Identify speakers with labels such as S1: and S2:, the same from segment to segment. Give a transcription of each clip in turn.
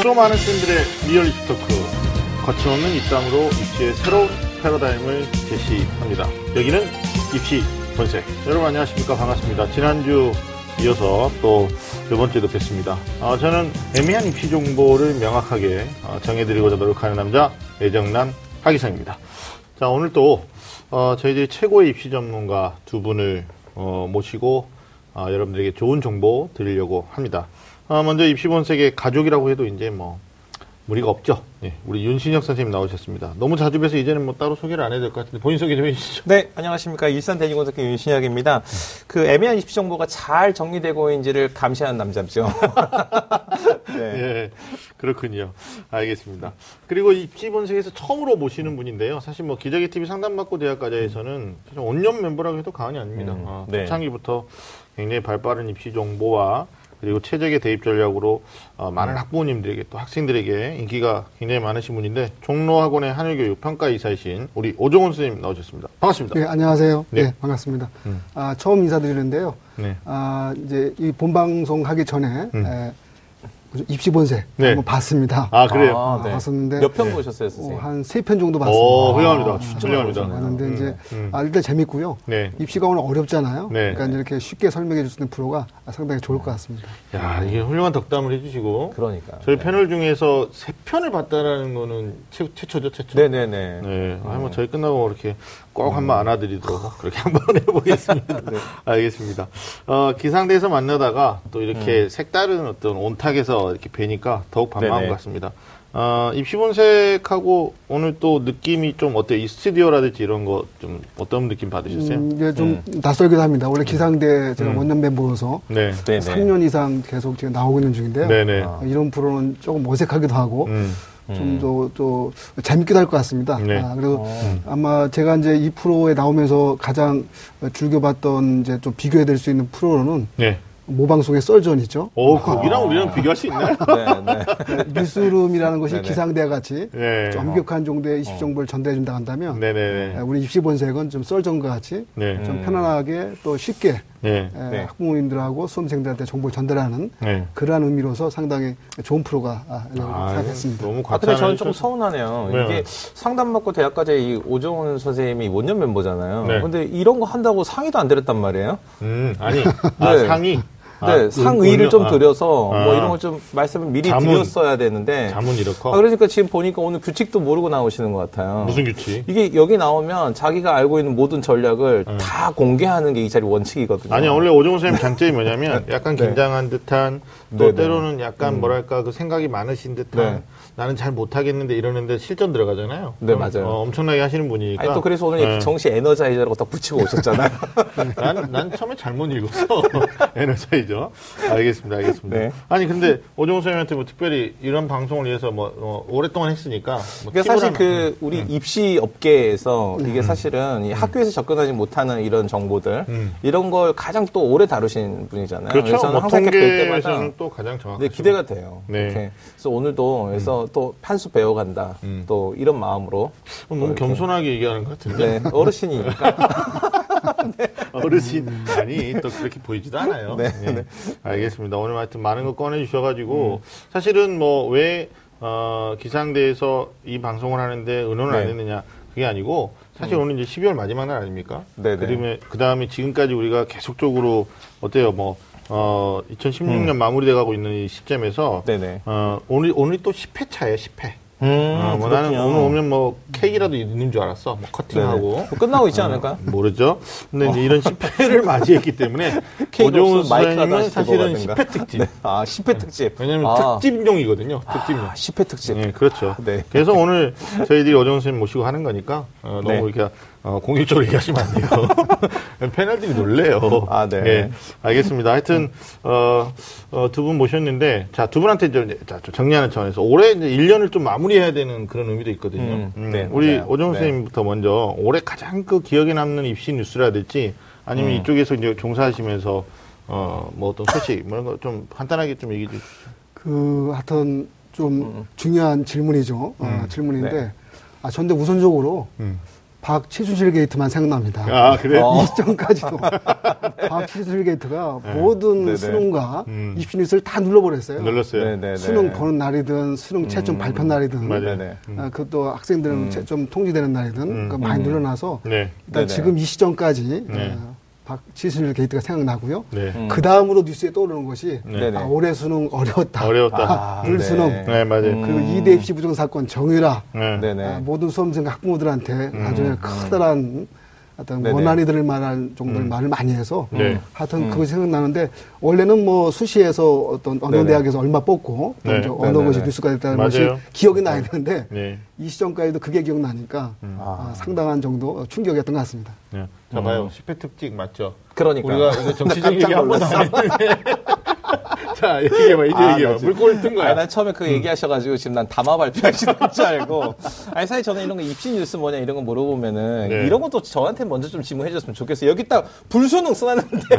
S1: 수다 많은 쌤들의 리얼 입시 토크 거침없는 입담으로 입시의 새로운 패러다임을 제시합니다. 여기는 입시 본색. 여러분 안녕하십니까 반갑습니다. 지난주 이어서 또 이번 주에도 뵙습니다. 어, 저는 애매한 입시 정보를 명확하게 어, 정해드리고자 노력하는 남자 애정남 하기성입니다. 자 오늘 또 어, 저희들이 최고의 입시 전문가 두 분을 어, 모시고 어, 여러분들에게 좋은 정보 드리려고 합니다. 어, 먼저 입시본색의 가족이라고 해도 이제 뭐 무리가 없죠. 네, 우리 윤신혁 선생님 나오셨습니다. 너무 자주 뵈서 이제는 뭐 따로 소개를 안 해야 될것 같은데 본인 소개 좀 해주시죠.
S2: 네, 안녕하십니까. 일산 대지공사교 윤신혁입니다. 그 애매한 입시 정보가 잘 정리되고 있는지를 감시하는 남자죠.
S1: 네. 예, 그렇군요. 알겠습니다. 그리고 입시 본색에서 처음으로 모시는 분인데요. 사실 뭐 기자기 TV 상담받고 대학과제에서는 온년 멤버라고 해도 과언이 아닙니다.
S2: 음,
S1: 어,
S2: 네.
S1: 초창기부터 굉장히 발빠른 입시 정보와 그리고 최적의 대입 전략으로 어, 많은 학부모님들에게 또 학생들에게 인기가 굉장히 많으신 분인데 종로학원의 한일교육 평가이사이신 우리 오종훈 선생님 나오셨습니다. 반갑습니다.
S3: 네, 안녕하세요.
S1: 네.
S3: 네, 반갑습니다.
S1: 음.
S3: 아, 처음 인사드리는데요.
S1: 네.
S3: 아, 이제 이 본방송 하기 전에
S1: 음.
S3: 에, 입시 본색
S1: 네.
S3: 한번 봤습니다.
S1: 아 그래요.
S2: 아, 네.
S3: 봤었는데
S2: 몇편
S1: 네.
S2: 보셨어요, 선생님?
S3: 한세 편 정도 봤습니다.
S1: 오, 훌륭합니다.
S3: 아,
S1: 진짜 훌륭합니다.
S3: 봤는데
S1: 음,
S3: 이제
S1: 음.
S3: 아, 일단 재밌고요.
S1: 네.
S3: 입시가 오늘 어렵잖아요.
S1: 네.
S3: 그러니까 이렇게 쉽게 설명해 줄 수 있는 프로가 상당히 좋을 것 같습니다.
S1: 야 이게 훌륭한 덕담을 해주시고
S2: 그러니까.
S1: 저희
S2: 네.
S1: 패널 중에서 세 편을 봤다라는 거는 최, 최초죠, 최초.
S2: 네네네.
S1: 네. 아, 뭐 저희 끝나고 이렇게 꼭 한번 안아드리도록 그렇게 한번 해보겠습니다. 알겠습니다. 어, 기상대에서 만나다가 또 이렇게 색다른 어떤 온탁에서 이렇게 뵈니까 더욱 반가운
S2: 네네.
S1: 것 같습니다. 어, 입시본색하고 오늘 또 느낌이 좀 어때요? 이 스튜디오라든지 이런 거 좀 어떤 느낌 받으셨어요?
S3: 음, 이게 좀 낯설기도 합니다. 원래 기상대 제가
S1: 음.
S3: 원년 멤버로서
S1: 네.
S2: 네네.
S3: 3년 이상 계속 지금 나오고 있는 중인데요.
S1: 네네.
S3: 어, 이런 프로는 조금 어색하기도 하고
S1: 음.
S3: 좀더 또 재밌기도 할 것 같습니다.
S1: 네.
S3: 아, 그리고
S2: 어.
S3: 아마 제가 이제 이 프로에 나오면서 가장 즐겨봤던 이제 좀 비교해 될 수 있는 프로는
S1: 네.
S3: 모방송의 썰전이죠.
S1: 오, 거기랑 우리랑 비교할 수 있나요?
S2: 네, 네.
S3: 뉴스룸이라는 것이
S2: 네네.
S3: 기상대와 같이
S1: 네.
S3: 좀 엄격한 정도의 입시 정보를 전달해 준다 한다면
S1: 네네네.
S3: 에, 우리 입시 본색은 좀 썰전과 같이
S1: 네.
S3: 좀
S2: 음.
S3: 편안하게 또 쉽게
S1: 네.
S3: 에,
S2: 네.
S3: 학부모님들하고 수험생들한테 정보를 전달하는
S1: 네.
S3: 그러한 의미로서 상당히 좋은 프로가 아,
S1: 아,
S3: 생각했습니다.
S1: 너무
S2: 아, 근데 저는 좀
S1: 해주셔서-
S2: 서운하네요.
S1: 왜요?
S2: 이게 상담받고 대학까지 이 오정훈 선생님이 원년 멤버잖아요.
S1: 네.
S2: 근데 이런 거 한다고 상의도 안 드렸단 말이에요.
S1: 음, 아니, 아,
S2: 네.
S1: 상의.
S2: 네,
S1: 아,
S2: 상의를
S1: 은-
S2: 좀
S1: 아,
S2: 드려서
S1: 아.
S2: 뭐 이런 걸 좀 말씀을 미리
S1: 자문.
S2: 드렸어야 되는데.
S1: 자문 이렇고.
S2: 아, 그러니까 지금 보니까 오늘 규칙도 모르고 나오시는 것 같아요.
S1: 무슨 규칙?
S2: 이게 여기 나오면 자기가 알고 있는 모든 전략을
S1: 음.
S2: 다 공개하는 게 이 자리 원칙이거든요.
S1: 아니, 원래 오정훈 선생님 장점이 뭐냐면 약간
S2: 네.
S1: 긴장한 듯한 또
S2: 네, 네.
S1: 때로는 약간 뭐랄까 그 생각이 많으신 듯한
S2: 네.
S1: 나는 잘 못하겠는데 이러는데 실전 들어가잖아요.
S2: 네,
S1: 그럼,
S2: 맞아요.
S1: 어, 엄청나게 하시는 분이니까.
S2: 아니 또 그래서 오늘
S1: 네.
S2: 정시 에너자이저라고 딱 붙이고 오셨잖아요.
S1: 난, 난 처음에 잘못 읽었어. 에너자이저. 알겠습니다, 알겠습니다.
S2: 네.
S1: 아니, 근데 오정훈 선생님한테 뭐 특별히 이런 방송을 위해서 뭐, 어, 오랫동안 했으니까. 뭐
S2: 그러니까
S1: 팁을
S2: 사실
S1: 하나-
S2: 그 우리 입시 업계에서 이게 사실은 이 학교에서 접근하지 못하는 이런 정보들
S1: 음.
S2: 이런 걸 가장 또 오래 다루신 분이잖아요.
S1: 그렇죠.
S2: 그래서
S1: 뭐
S2: 항상 때마다
S1: 통계에서는 또 가장 정확하죠.
S2: 네, 기대가 돼요.
S1: 네.
S2: 이렇게. 그래서 오늘도 그래서 또 판수 배워간다.
S1: 음.
S2: 또 이런 마음으로
S1: 어, 너무. 겸손하게 얘기하는 것 같은데.
S2: 네, 어르신이니까.
S1: 어르신 아니 또 그렇게 보이지도 않아요.
S2: 네,
S1: 네, 알겠습니다. 오늘 하여튼 많은 거 꺼내
S2: 음.
S1: 주셔가지고 사실은 뭐 왜 어, 기상대에서 이 방송을 하는데 의논을 안
S2: 네.
S1: 했느냐 그게 아니고 사실 오늘 이제 12월 마지막 날 아닙니까?
S2: 네네.
S1: 그다음에 그 다음에 지금까지 우리가 계속적으로 어때요? 뭐 어, 2016년 마무리돼 가고 있는 이 시점에서
S2: 음. 네네.
S1: 어, 오늘 오늘 또 10회 차예요, 10회.
S2: 음,
S1: 어, 뭐 나는. 오늘 오면 뭐 케이크라도 있는 줄 알았어. 뭐 커팅하고.
S2: 뭐 끝나고 있지 않을까요?
S1: 모르죠. 근데 이제 이런 10회를 맞이했기 때문에
S2: 마이크라도
S1: 수사님은 사실은
S2: 거라든가.
S1: 10회 특집.
S2: 네. 아, 10회 특집.
S1: 왜냐면
S2: 아,
S1: 특집용이거든요. 특집용.
S2: 아, 10회 특집.
S1: 네, 그렇죠.
S2: 네.
S1: 그래서 오늘 저희들이 오정훈 선생님 모시고 하는 거니까 어, 너무
S2: 네.
S1: 이렇게 어, 공격적으로 얘기하시면 안 돼요. 패널들이 놀래요.
S2: 아, 네.
S1: 알겠습니다. 하여튼 어, 두 분 모셨는데 자, 두 분한테 이제 자, 좀 정리하는 차원에서 올해 이제 1년을 좀 마무리해야 되는 그런 의미도 있거든요.
S2: 음,
S1: 음,
S2: 네,
S1: 우리
S2: 맞아요.
S1: 오정훈
S2: 네.
S1: 선생님부터 먼저 올해 가장 그 기억에 남는 입시 뉴스라든지 아니면
S2: 음.
S1: 이쪽에서 이제 종사하시면서 어, 뭐 어떤 소식 뭐 이런 거 좀 간단하게 좀 얘기해 주시죠.
S3: 그 하여튼 좀 중요한 질문이죠. 어, 질문인데
S2: 네.
S3: 아, 전데 우선적으로
S1: 음.
S3: 박최순실 게이트만 생각납니다.
S1: 아, 그래요?
S2: 어.
S3: 이전까지도 박최순실 게이트가 모든
S2: 네네.
S3: 수능과
S1: 음.
S3: 입시 뉴스를 다 눌러버렸어요.
S1: 눌렀어요.
S2: 네네네.
S3: 수능 보는 날이든 수능 채점 발표 날이든
S1: 맞아요.
S2: 네네.
S3: 아, 그것도 학생들은 채점 통지되는 날이든 그 많이 늘어나서
S1: 네.
S3: 일단
S2: 네네.
S3: 지금 이 시점까지
S1: 네.
S3: 어, 박최순실 게이트가 생각나고요.
S1: 네.
S3: 그 다음으로 뉴스에 떠오르는 것이
S1: 네.
S2: 네네.
S3: 아, 올해 수능 어려웠다.
S1: 어려웠다.
S2: 아,
S3: 불수능.
S2: 네.
S1: 네, 맞아요.
S3: 그리고 이대 입시 부정 사건 정유라
S1: 네.
S2: 네네.
S3: 아, 모든 수험생 학부모들한테 아주 커다란 어떤
S2: 네네.
S3: 원한이 들 만한 정도의 말을 많이 해서
S1: 네.
S3: 하여튼 그것이 생각나는데 원래는 뭐 수시에서 어떤 어느
S2: 네네.
S3: 대학에서 얼마 뽑고 또
S1: 네.
S3: 어느 것이 뉴스가 됐다는 것이
S1: 맞아요.
S3: 기억이 나야 되는데
S1: 네.
S3: 이 시점까지도 그게 기억나니까 아, 상당한 정도 충격이었던 것 같습니다.
S1: 네. 자, 봐요. 10회 특집 맞죠?
S2: 그러니까.
S1: 우리가 정치적 얘기 한 번도 안 했는데. 자, 얘기해봐, 이제
S2: 아,
S1: 얘기해봐. 물꼬리 뜬 거야.
S2: 아니, 난 처음에 그 얘기하셔가지고 지금 난 담화 발표하시는 줄 알고. 아니, 사실 저는 이런 거 입시 뉴스 뭐냐 이런 거 물어보면은
S1: 네.
S2: 이런 것도 저한테 먼저 좀 질문해 줬으면 좋겠어요. 여기 딱 불수능 써놨는데.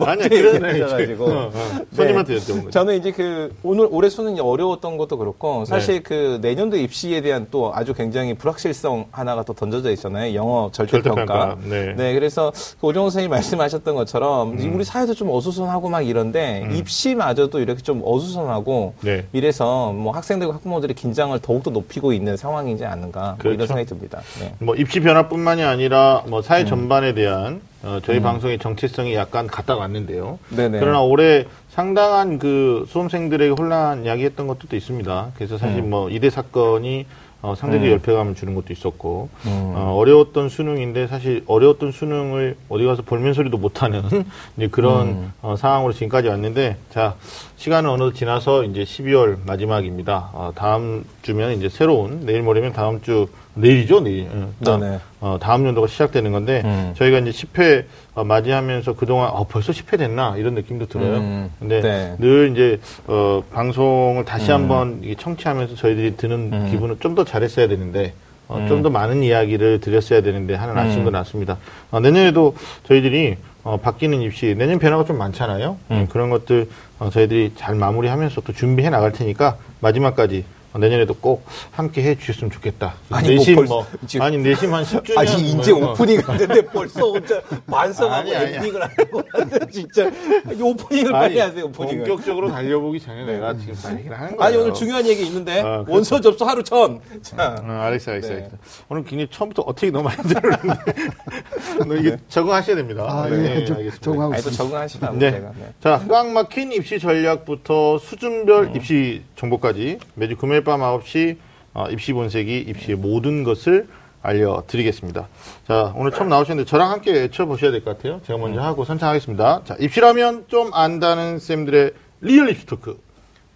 S1: 아니야.
S2: 얘기하셔가지고.
S1: 어, 어. 손님한테
S2: 네.
S1: 여쭤본 거죠.
S2: 저는 이제 그 오늘 올해 수능이 어려웠던 것도 그렇고 사실
S1: 네.
S2: 그 내년도 입시에 대한 또 아주 굉장히 불확실성 하나가 또 던져져 있잖아요. 영어 절대평가.
S1: 절대평가. 네.
S2: 그래서 그 오정호 선생님 말씀하셨던 것처럼
S1: 음.
S2: 우리 사회도 좀 어수선하고 막 이런데 입시마저 도 이렇게 좀 어수선하고
S1: 네.
S2: 이래서 뭐 학생들과 학부모들의 긴장을 더욱더 높이고 있는 상황이지 않는가 뭐
S1: 그렇죠.
S2: 이런 생각이 듭니다. 네.
S1: 뭐 입시 변화뿐만이 아니라 뭐
S2: 음.
S1: 사회 전반에 대한 어, 저희 방송의 정체성이 약간 갔다 왔는데요.
S2: 네네.
S1: 그러나 올해 상당한 그 수험생들에게 혼란 야기했던 것도 또 있습니다. 그래서 사실
S2: 음.
S1: 뭐 이대 사건이 어, 상대적 열패감을 주는 것도 있었고
S2: 음.
S1: 어, 어려웠던 수능인데 사실 어려웠던 수능을 어디 가서 볼멘 소리도 못하는 이제 그런
S2: 음.
S1: 어, 상황으로 지금까지 왔는데 자 시간은 어느덧 지나서 이제 12월 마지막입니다. 어, 다음 주면 이제 새로운 내일 모레면 다음 주 내일이죠 내일. 응, 다음,
S2: 네 네.
S1: 어, 다음 연도가 시작되는 건데
S2: 음.
S1: 저희가 이제 10회 어, 맞이하면서 그동안 어, 벌써 10회 됐나 이런 느낌도 들어요.
S2: 음,
S1: 근데
S2: 네.
S1: 늘 이제 어, 방송을 다시 한번 이게 청취하면서 저희들이 드는
S2: 음.
S1: 기분은 좀 더 잘했어야 되는데 어, 좀 더 많은 이야기를 드렸어야 되는데 하는 아쉬움도
S2: 음.
S1: 났습니다. 어, 내년에도 저희들이 어, 바뀌는 입시 내년 변화가 좀 많잖아요. 음, 그런 것들 어, 저희들이 잘 마무리하면서 또 준비해 나갈 테니까 마지막까지 어, 내년에도 꼭 함께 해 주셨으면 좋겠다.
S2: 아니, 뭐
S1: 내심
S2: 벌써
S1: 뭐,
S2: 지금-
S1: 아니 내심 한 10주년
S2: 아니 이제 오프닝 하는데 벌써 혼자 반성하고
S1: 아니, 아니,
S2: 엔딩을 하고 하는데 진짜 이 오프닝을 빨리 하세요 오프닝을.
S1: 본격적으로 달려보기 전에 내가 지금 빨리 얘기를 하는 거예요.
S2: 아니 오늘 중요한 얘기 있는데
S1: 아.
S2: 원서 접수 하루 전. 자,
S1: 어, 알겠어, 알겠어,
S2: 네.
S1: 알겠어. 오늘 굉장히 처음부터 어떻게 너무 많이 들었는데. 너 이게 적응하셔야 됩니다.
S3: 아,
S1: 네,
S3: 예,
S1: 네,
S3: 좀
S1: 알겠습니다.
S3: 적응하고
S2: 아니 또. 적응하시라고
S1: 네.
S2: 제가. 네.
S1: 자, 꽉 막힌 입시 전략부터 수준별 입시 정보까지 매주 금요 일밤 9시 어, 입시 본색이 입시의 모든 것을 알려드리겠습니다. 자, 오늘 처음 나오셨는데 저랑 함께 외쳐보셔야 될 것 같아요. 제가 먼저 하고 선창하겠습니다. 자, 입시라면 좀 안다는 쌤들의 real 입시 talk.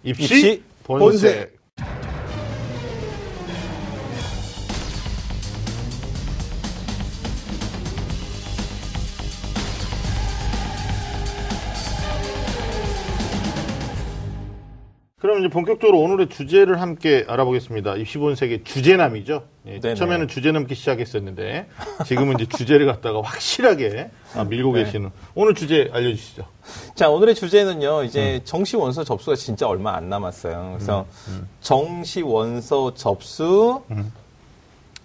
S1: 입시,
S2: 입시
S1: 본색.
S3: 본색.
S1: 그럼 이제 본격적으로 오늘의 주제를 함께 알아보겠습니다. 입시 본색의 주제남이죠. 예. 처음에는 주제 넘기 시작했었는데 지금은 이제 주제를 갖다가 확실하게 아, 밀고
S2: 네.
S1: 계시는 오늘 주제 알려주시죠.
S2: 자 오늘의 주제는요
S1: 음.
S2: 이제 정시 원서 접수가 진짜 얼마 안 남았어요. 그래서
S1: 음,
S2: 정시 원서 접수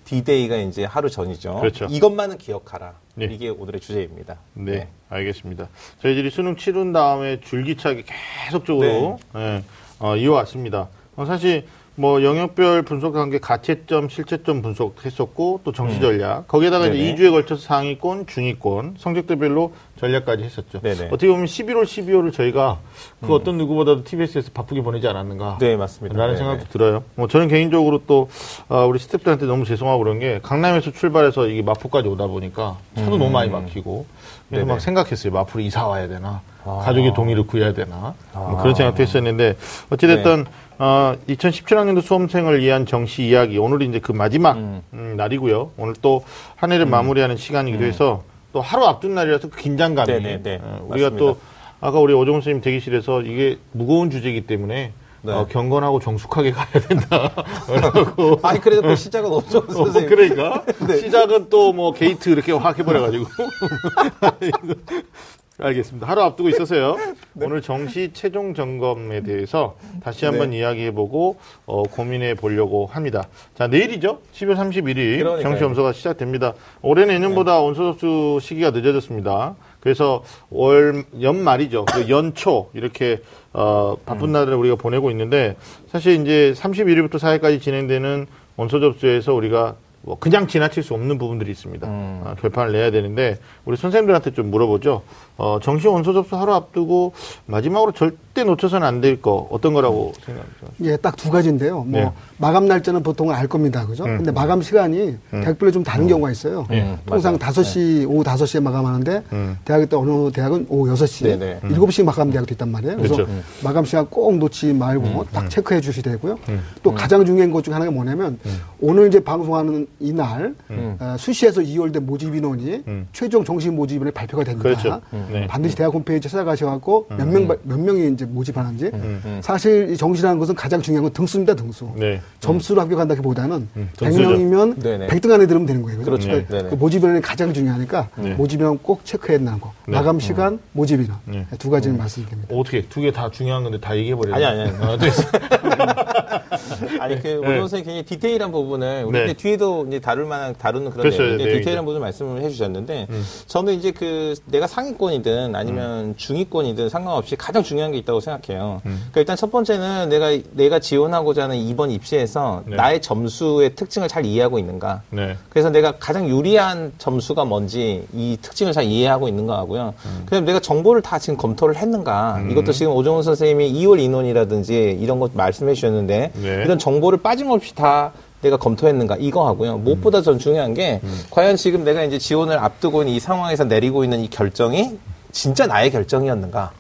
S2: 디데이가 이제 하루 전이죠.
S1: 그렇죠.
S2: 이것만은 기억하라.
S1: 네.
S2: 이게 오늘의 주제입니다.
S1: 네, 알겠습니다. 저희들이 수능 치른 다음에 줄기차게 계속적으로 예, 어, 이어왔습니다. 어, 사실 뭐 영역별 분석한 게 가채점, 실채점 분석했었고 또 정시 전략 거기에다가 이제
S2: 음. 네네.
S1: 2주에 걸쳐서 상위권, 중위권 성적대별로 전략까지 했었죠.
S2: 네네.
S1: 어떻게 보면 11월, 12월을 저희가 그 어떤 누구보다도 TBS에서 바쁘게 보내지 않았는가.
S2: 네 맞습니다.
S1: 라는
S2: 네,
S1: 생각도
S2: 네.
S1: 들어요. 뭐 저는 개인적으로 또 어, 우리 스태프들한테 너무 죄송하고 그런 게 강남에서 출발해서 이게 마포까지 오다 보니까 차도 너무 많이 막히고 그래서
S2: 음. 네네.
S1: 막 생각했어요. 마포로 이사 와야 되나
S2: 아.
S1: 가족의 동의를 구해야 되나 뭐
S2: 아.
S1: 그런 생각도 했었는데 어찌됐든
S2: 네.
S1: 어, 2017학년도 수험생을 위한 정시 이야기 오늘이 이제 그 마지막
S2: 음.
S1: 음, 날이고요. 오늘 또 한 해를 마무리하는 시간이기도 해서 또 하루 앞둔 날이라서 그 긴장감이
S2: 네네네.
S1: 어, 우리가
S2: 맞습니다.
S1: 또 아까 우리 오정훈 선생님 대기실에서 이게 무거운 주제이기 때문에
S2: 네.
S1: 어, 경건하고 정숙하게 가야 된다. 라고.
S2: 아니 그래도 그 시작은 없죠
S1: 어. 그러니까 시작은 또 뭐 게이트 이렇게 확 해버려가지고 알겠습니다. 하루 앞두고 있어서요. 오늘 정시 최종 점검에 대해서 다시 한번 이야기해보고 어, 고민해 보려고 합니다. 자 내일이죠. 12월 31일
S2: 그러니까요.
S1: 정시 점수가 시작됩니다. 올해는 예년보다 원서 접수 시기가 늦어졌습니다. 그래서 월 연말이죠. 그 연초 이렇게 어, 바쁜 날을 우리가 보내고 있는데 사실 이제 31일부터 4일까지 진행되는 원서 접수에서 우리가 뭐 그냥 지나칠 수 없는 부분들이 있습니다. 아, 결판을 내야 되는데 우리 선생님들한테 좀 물어보죠. 어, 정시 원서 접수 하루 앞두고 마지막으로 절대 놓쳐서는 안 될 거 어떤 거라고 생각합니까?
S3: 예, 딱 두 가지인데요. 뭐
S1: 네.
S3: 마감 날짜는 보통 알 겁니다. 그죠?
S1: 음.
S3: 근데 마감 시간이 대학별로 좀 다른 경우가 있어요.
S2: 음,
S3: 통상
S2: 맞아요.
S3: 다섯 시 오후 다섯 시에 마감하는데
S1: 음.
S3: 대학에 때 어느 대학은 오후 여섯 시
S2: 네네.
S3: 일곱 시 마감 대학도 있단 말이에요. 그래서
S1: 그렇죠. 음.
S3: 마감 시간 꼭 놓지 말고 딱 체크해 주셔야 되고요. 또 가장 중요한 것 중에 하나가 뭐냐면
S1: 음.
S3: 오늘 이제 방송하는 이날 어, 수시에서 2월대 모집 인원이
S1: 음.
S3: 최종 정식 모집 인원이 발표가 됩니다.
S1: 그렇죠. 네.
S3: 반드시 대학 홈페이지 찾아가셔갖고 몇 명 몇 명이 이제 모집하는지
S1: 음.
S3: 사실 이 정시라는 것은 가장 중요한 건 등수입니다 등수.
S1: 네.
S3: 점수로 합격한다기 보다는
S1: 음, 등수죠.
S3: 100명이면
S2: 네네.
S3: 100등 안에 들으면 되는 거예요.
S2: 그렇죠.
S3: 그러니까
S2: 네네.
S3: 그 모집 인원이 가장 중요하니까
S1: 네.
S3: 모집 인원 꼭 체크해야 된다는 거.
S1: 네.
S3: 마감 시간, 모집 인원
S1: 네.
S3: 두 가지를 말씀드립니다.
S1: 어떻게 두 개 다 중요한 건데 다 얘기해 버려요?
S2: 아니, 아니, 아니.
S1: 아, 네.
S2: 아니 그
S1: 네.
S2: 오정 선생님 굉장히 디테일한 부분을 우리
S1: 네.
S2: 뒤에도 이제 다룰 만한 다루는 그런
S1: 그렇죠.
S2: 내용인데
S1: 네,
S2: 디테일한
S1: 이제.
S2: 부분 말씀을 해주셨는데
S1: 음.
S2: 저는 이제 그 내가 상위권 이든 아니면 중위권이든 상관없이 가장 중요한 게 있다고 생각해요.
S1: 음.
S2: 그러니까 일단 첫 번째는 내가 내가 지원하고자 하는 이번 입시에서
S1: 네.
S2: 나의 점수의 특징을 잘 이해하고 있는가.
S1: 네.
S2: 그래서 내가 가장 유리한 점수가 뭔지 이 특징을 잘 이해하고 있는가 하고요.
S1: 음.
S2: 그다음에 내가 정보를 다 지금 검토를 했는가. 이것도 지금 오정훈 선생님이 2월 인원이라든지 이런 것 말씀해 주셨는데
S1: 네.
S2: 이런 정보를 빠짐없이 다 내가 검토했는가 이거 하고요. 무엇보다 전 중요한 게 과연 지금 내가 이제 지원을 앞두고 있는 이 상황에서 내리고 있는 이 결정이 진짜 나의 결정이었는가.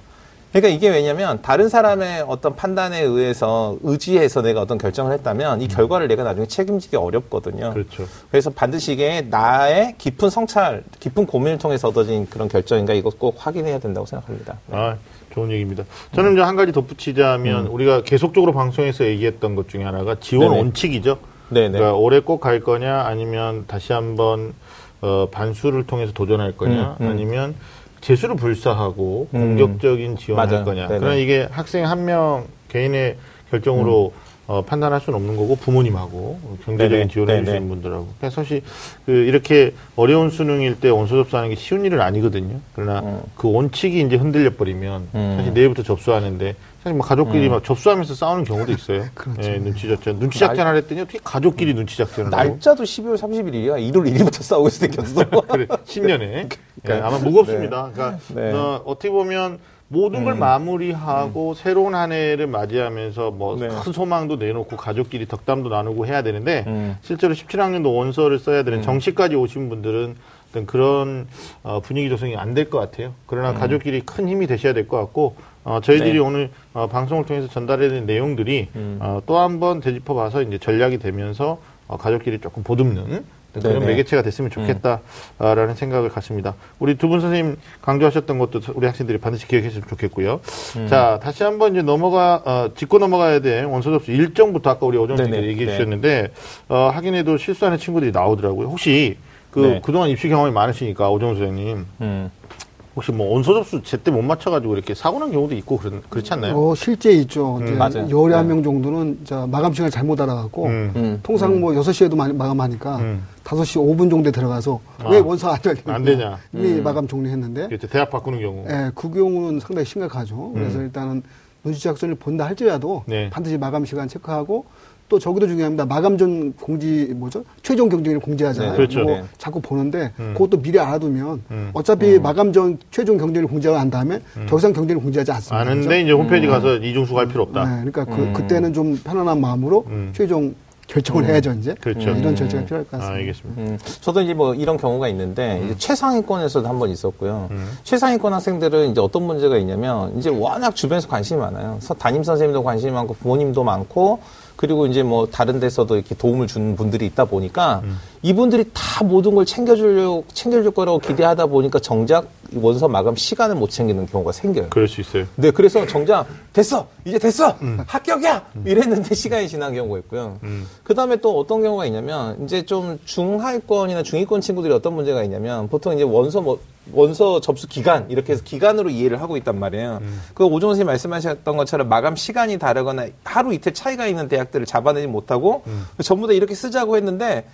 S2: 그러니까 이게 왜냐면 다른 사람의 어떤 판단에 의해서 의지해서 내가 어떤 결정을 했다면 이 결과를 내가 나중에 책임지기 어렵거든요.
S1: 그렇죠.
S2: 그래서 반드시 이게 나의 깊은 성찰, 깊은 고민을 통해서 얻어진 그런 결정인가 이거 꼭 확인해야 된다고 생각합니다.
S1: 아, 좋은 얘기입니다. 저는 이제 한 가지 덧붙이자면 우리가 계속적으로 방송에서 얘기했던 것 중에 하나가 지원
S2: 음. 네네.
S1: 원칙이죠.
S2: 네네.
S1: 그러니까 올해 꼭 갈 거냐 아니면 다시 한번 어, 반수를 통해서 도전할 거냐
S2: 음, 음.
S1: 아니면 재수를 불사하고
S2: 음.
S1: 공격적인 지원할
S2: 맞아요.
S1: 거냐.
S2: 네네.
S1: 그러나 이게 학생 한 명 개인의 결정으로 어, 판단할 수는 없는 거고 부모님하고 경제적인
S2: 네네.
S1: 지원해
S2: 네네.
S1: 주시는 분들하고. 그래서 사실 그 이렇게 어려운 수능일 때 원서 접수하는 게 쉬운 일은 아니거든요. 그러나
S2: 음.
S1: 그 원칙이 이제 흔들려 버리면
S2: 음.
S1: 사실 내일부터 접수하는데 사실 뭐 가족끼리 막 접수하면서 싸우는 경우도 있어요.
S3: 그렇죠.
S1: 예, 눈치 작전. 눈치 작전을 했더니 어떻게 가족끼리 눈치 작전을 하고.
S2: 날짜도 12월 31일이야. 1월 1일부터 싸우고 있을 때 겼어.
S1: 그래, 10년에. 예, 아마 무겁습니다. 그러니까
S2: 네.
S1: 어, 어떻게 보면 모든 걸 마무리하고 새로운 한 해를 맞이하면서 뭐큰
S2: 네.
S1: 소망도 내놓고 가족끼리 덕담도 나누고 해야 되는데
S2: 음.
S1: 실제로 17학년도 원서를 써야 되는 정시까지 오신 분들은 어떤 그런 어, 분위기 조성이 안 될 것 같아요. 그러나 가족끼리 큰 힘이 되셔야 될 것 같고 어, 저희들이
S2: 음. 네.
S1: 오늘 어, 방송을 통해서 전달해야 되는 내용들이
S2: 음.
S1: 어, 또 한 번 되짚어 봐서 이제 전략이 되면서 어, 가족끼리 조금 보듬는 그런
S2: 네네.
S1: 매개체가 됐으면 좋겠다라는 생각을 갖습니다. 우리 두 분 선생님 강조하셨던 것도 우리 학생들이 반드시 기억했으면 좋겠고요.
S2: 음.
S1: 자, 다시 한번 이제 넘어가 어, 짚고 넘어가야 될 원서 접수 일정부터 아까 우리 오정 선생님이
S2: 네네.
S1: 얘기해
S2: 네.
S1: 주셨는데 어, 하긴에도 실수하는 친구들이 나오더라고요. 혹시 그
S2: 네.
S1: 그동안 입시 경험이 많으시니까 오정 선생님
S2: 음.
S1: 혹시 뭐 원서 접수 제때 못 맞춰가지고 이렇게 사고 난 경우도 있고 그렇, 그렇지 않나요?
S3: 어, 실제 있죠. 이제
S2: 맞아요.
S3: 열에 한
S2: 네.
S3: 명 정도는 자, 마감 시간을 잘못 알아갖고
S1: 음.
S2: 음.
S3: 통상 뭐 6시에도 마감하니까
S1: 음.
S3: 5시 5분 정도에 들어가서
S1: 아.
S3: 왜 원서 안 되냐.
S1: 안 되냐.
S3: 이미 마감 종료했는데
S1: 그렇죠. 대학 바꾸는 경우.
S3: 예, 그 경우는 상당히 심각하죠. 그래서 일단은 눈치 작전을 본다 할지라도
S1: 네.
S3: 반드시 마감 시간 체크하고 또 저기도 중요합니다. 마감 전 공지 뭐죠? 최종 경쟁을 공지하잖아요.
S2: 네,
S1: 그렇죠.
S3: 그거
S2: 네.
S3: 자꾸 보는데
S1: 음.
S3: 그것도 미리 알아두면
S1: 음.
S3: 어차피 마감 전 최종 경쟁을 공지하고 난 다음에 더 이상 경쟁을 공지하지 않습니다.
S1: 아는데
S3: 그죠?
S1: 이제 홈페이지 가서 이중수 갈 필요 없다.
S3: 네, 그러니까 그,
S2: 음.
S3: 그때는 좀 편안한 마음으로
S1: 음.
S3: 최종 결정을 해야죠 이제.
S1: 그렇죠.
S3: 네, 이런 절차가 필요할 것
S1: 아,
S3: 같습니다.
S1: 알겠습니다.
S2: 음, 저도 이제 뭐 이런 경우가 있는데 이제 최상위권에서도 한 번 있었고요.
S1: 음.
S2: 최상위권 학생들은 이제 어떤 문제가 있냐면 이제 워낙 주변에서 관심이 많아요. 서- 담임 선생님도 관심이 많고 부모님도 많고 그리고 이제 뭐 다른 데서도 이렇게 도움을 주는 분들이 있다 보니까
S1: 음.
S2: 이분들이 다 모든 걸 챙겨주려고 챙겨줄 거라고 기대하다 보니까 정작 이 원서 마감 시간을 못 챙기는 경우가 생겨요.
S1: 그럴 수 있어요.
S2: 네, 그래서 정작 됐어, 이제 됐어,
S1: 음.
S2: 합격이야 이랬는데 시간이 지난 경우가 있고요. 그 다음에 또 어떤 경우가 있냐면 이제 좀 중하위권이나 중위권 친구들이 어떤 문제가 있냐면 보통 이제 원서 뭐 원서 접수 기간 이렇게 해서 기간으로 이해를 하고 있단 말이에요. 그 오종원 선생님 말씀하셨던 것처럼 마감 시간이 다르거나 하루 이틀 차이가 있는 대학들을 잡아내지 못하고 전부 다 이렇게 쓰자고 했는데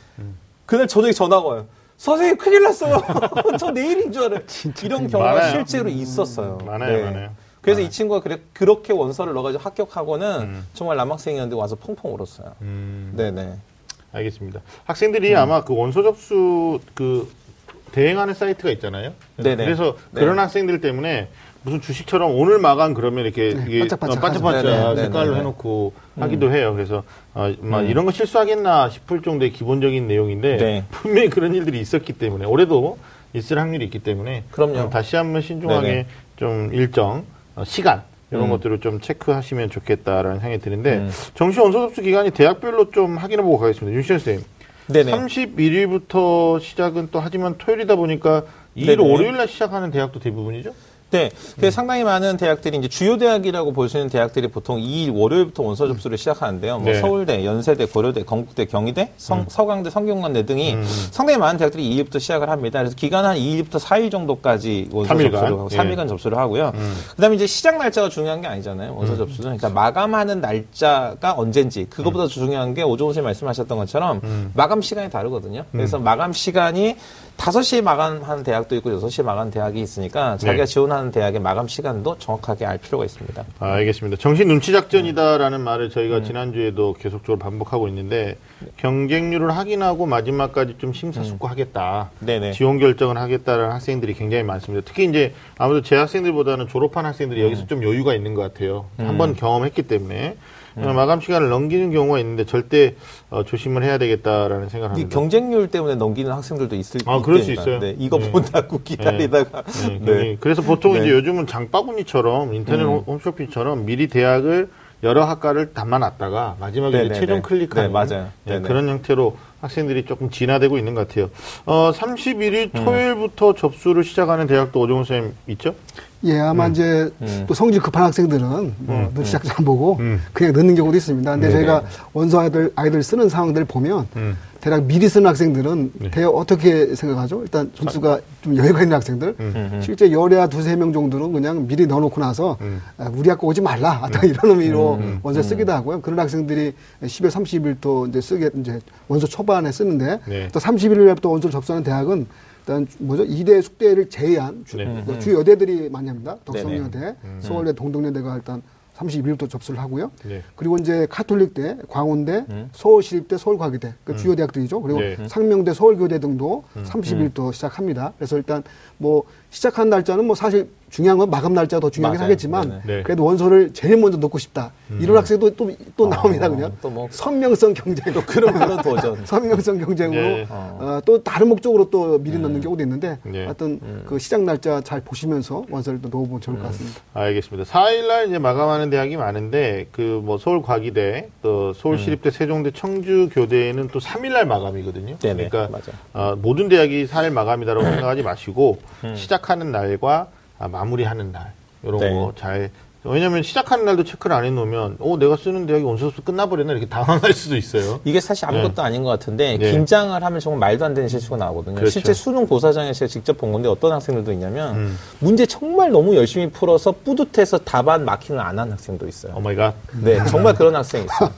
S2: 그날 저녁에 전화가 와요. 선생님 큰일 났어요. 저 내일인 줄 알아요. 이런 경우가
S1: 많아요.
S2: 실제로 있었어요.
S1: 음, 많아요, 많아요. 음.
S2: 그래서 이 친구가 그래, 그렇게 원서를 넣어가지고 합격하고는 정말 남학생이었는데 와서 펑펑 울었어요. 네네.
S1: 알겠습니다. 학생들이 아마 그 원서 접수 그 대행하는 사이트가 있잖아요.
S2: 네네.
S1: 그래서
S2: 네.
S1: 그런 학생들 때문에 무슨 주식처럼 오늘 마감 그러면 이렇게
S3: 반짝반짝
S1: 어, 반짝반짝.
S2: 네네.
S1: 색깔로. 해놓고 하기도 해요. 그래서 어, 막 이런 거 실수하겠나 싶을 정도의 기본적인 내용인데
S2: 네.
S1: 분명히 그런 일들이 있었기 때문에 올해도 있을 확률이 있기 때문에
S2: 그럼요.
S1: 어, 다시 한번 신중하게
S2: 네네.
S1: 좀 일정 어, 시간 이런
S2: 음.
S1: 것들을 좀 체크하시면 좋겠다라는 생각이 드는데
S2: 음.
S1: 정시 원서 접수 기간이 대학별로 좀 확인해 보고 가겠습니다. 윤시현 선생님.
S2: 네네.
S1: 31일부터 시작은 또 하지만 토요일이다 보니까 2일
S2: 네네.
S1: 월요일 날 시작하는 대학도 대부분이죠?
S2: 네. 그래서 상당히 많은 대학들이 이제 주요 대학이라고 볼 수 있는 대학들이 보통 2일 월요일부터 원서 접수를 시작하는데요. 뭐
S1: 네.
S2: 서울대, 연세대, 고려대, 건국대, 경희대, 성- 서강대, 성균관대 등이
S1: 음.
S2: 상당히 많은 대학들이 2일부터 시작을 합니다. 그래서 기간 한 2일부터 4일 정도까지 원서
S1: 3일간?
S2: 접수를 하고
S1: 예.
S2: 3일간 접수를 하고요. 그다음에 이제 시작 날짜가 중요한 게 아니잖아요. 원서 접수는. 그러니까 마감하는 날짜가 언젠지 그것보다 중요한 게 오종훈 선생님 말씀하셨던 것처럼 마감 시간이 다르거든요. 그래서 마감 시간이 5시에 마감하는 대학도 있고 6시에 마감하는 대학이 있으니까 자기가
S1: 네.
S2: 지원하는 대학의 마감 시간도 정확하게 알 필요가 있습니다.
S1: 아, 알겠습니다. 정신 눈치 작전이다라는 말을 저희가 지난주에도 계속적으로 반복하고 있는데 경쟁률을 확인하고 마지막까지 좀 심사숙고하겠다.
S2: 네네.
S1: 지원 결정을 하겠다라는 학생들이 굉장히 많습니다. 특히 이제 아무래도 재학생들보다는 졸업한 학생들이 여기서 좀 여유가 있는 것 같아요. 한번 경험했기 때문에 어, 마감 시간을 넘기는 경우가 있는데 절대 어, 조심을 해야 되겠다라는 생각을
S2: 이
S1: 합니다.
S2: 경쟁률 때문에 넘기는 학생들도 있을
S1: 아, 그럴 수. 있어요.
S2: 네, 이거
S1: 네.
S2: 본다고 기다리다가
S1: 네,
S2: 네.
S1: 그래서 보통
S2: 네.
S1: 이제 요즘은 장바구니처럼 인터넷
S2: 음.
S1: 홈쇼핑처럼 미리 대학을 여러 학과를 담아놨다가 마지막에
S2: 네,
S1: 이제
S2: 네,
S1: 최종
S2: 네.
S1: 클릭하는
S2: 네, 맞아요.
S1: 예,
S2: 네, 네.
S1: 그런 형태로 학생들이 조금 진화되고 있는 것 같아요. 어, 31일
S2: 음.
S1: 토요일부터 접수를 시작하는 대학도 오종훈 선생님 있죠?
S3: 예, 아마 이제
S2: 음.
S3: 또 성질 급한 학생들은 뭐 눈치 작전 안 보고
S1: 음.
S3: 그냥 넣는 경우도 있습니다. 근데
S2: 네네.
S3: 저희가 원서 아이들, 아이들 쓰는 상황들 보면
S1: 음.
S3: 대략 미리 쓰는 학생들은
S1: 네.
S3: 대략 어떻게 생각하죠? 일단 점수가 좀 여유가 있는 학생들.
S2: 음.
S3: 실제 열야 두세 명 정도는 그냥 미리 넣어놓고 나서
S1: 음.
S3: 아, 우리 학교 오지 말라. 딱 이런 의미로 원서 쓰기도 하고요. 그런 학생들이 10월 30일 또 이제 쓰게 이제 원서 초반에 쓰는데
S1: 네.
S3: 또 31일부터 원서를 접수하는 대학은 일단 뭐죠 이대 숙대를 제외한 주,
S1: 네.
S3: 그주 여대들이 많이 합니다. 덕성여대, 서울대, 동덕여대가 일단 31일부터 접수를 하고요.
S1: 네.
S3: 그리고 이제 카톨릭대, 광운대, 서울시립대, 서울과기대, 그 주요 대학들이죠. 그리고
S1: 네.
S3: 상명대, 서울교대 등도 30일부터 시작합니다. 그래서 일단 뭐 시작한 날짜는 뭐 사실 중요한 건 마감 날짜가 더 중요하긴
S2: 맞아요.
S3: 하겠지만
S2: 네네.
S1: 네.
S3: 그래도 원서를 제일 먼저 넣고 싶다. 이런 학생도 또, 또 나옵니다. 그냥
S2: 또 뭐.
S3: 선명성 경쟁. 또
S2: 그런 그런 도전.
S3: 선명성 경쟁으로
S1: 네.
S3: 어, 또 다른 목적으로 또 미리 넣는 경우도 있는데
S1: 네.
S3: 하여튼 그 시작 날짜 잘 보시면서 원서를 또 넣어보면 좋을 것 같습니다.
S1: 알겠습니다. 4일날 이제 마감하는 대학이 많은데 그 뭐 서울과기대, 또 서울시립대, 세종대, 청주교대는 또 3일날 마감이거든요.
S2: 음. 네네,
S1: 그러니까
S2: 맞아요.
S1: 어, 모든 대학이 4일 마감이다라고 생각하지 마시고
S2: 음.
S1: 시작하는 날과 아, 마무리하는 날 이런
S2: 네.
S1: 거잘 왜냐하면 시작하는 날도 체크를 안 해놓으면 어 내가 쓰는 대학이 원서수 끝나버렸나 이렇게 당황할 수도 있어요.
S2: 이게 사실 아무것도 아닌 것 같은데
S1: 네.
S2: 긴장을 하면 정말 말도 안 되는 실수가 나오거든요.
S1: 그렇죠.
S2: 실제 수능 고사장에서 제가 직접 본 건데 어떤 학생들도 있냐면
S1: 음.
S2: 문제 정말 너무 열심히 풀어서 뿌듯해서 답안 마킹을 안 한 학생도 있어요.
S1: Oh my God.
S2: 네, 정말 그런 학생이 있어요.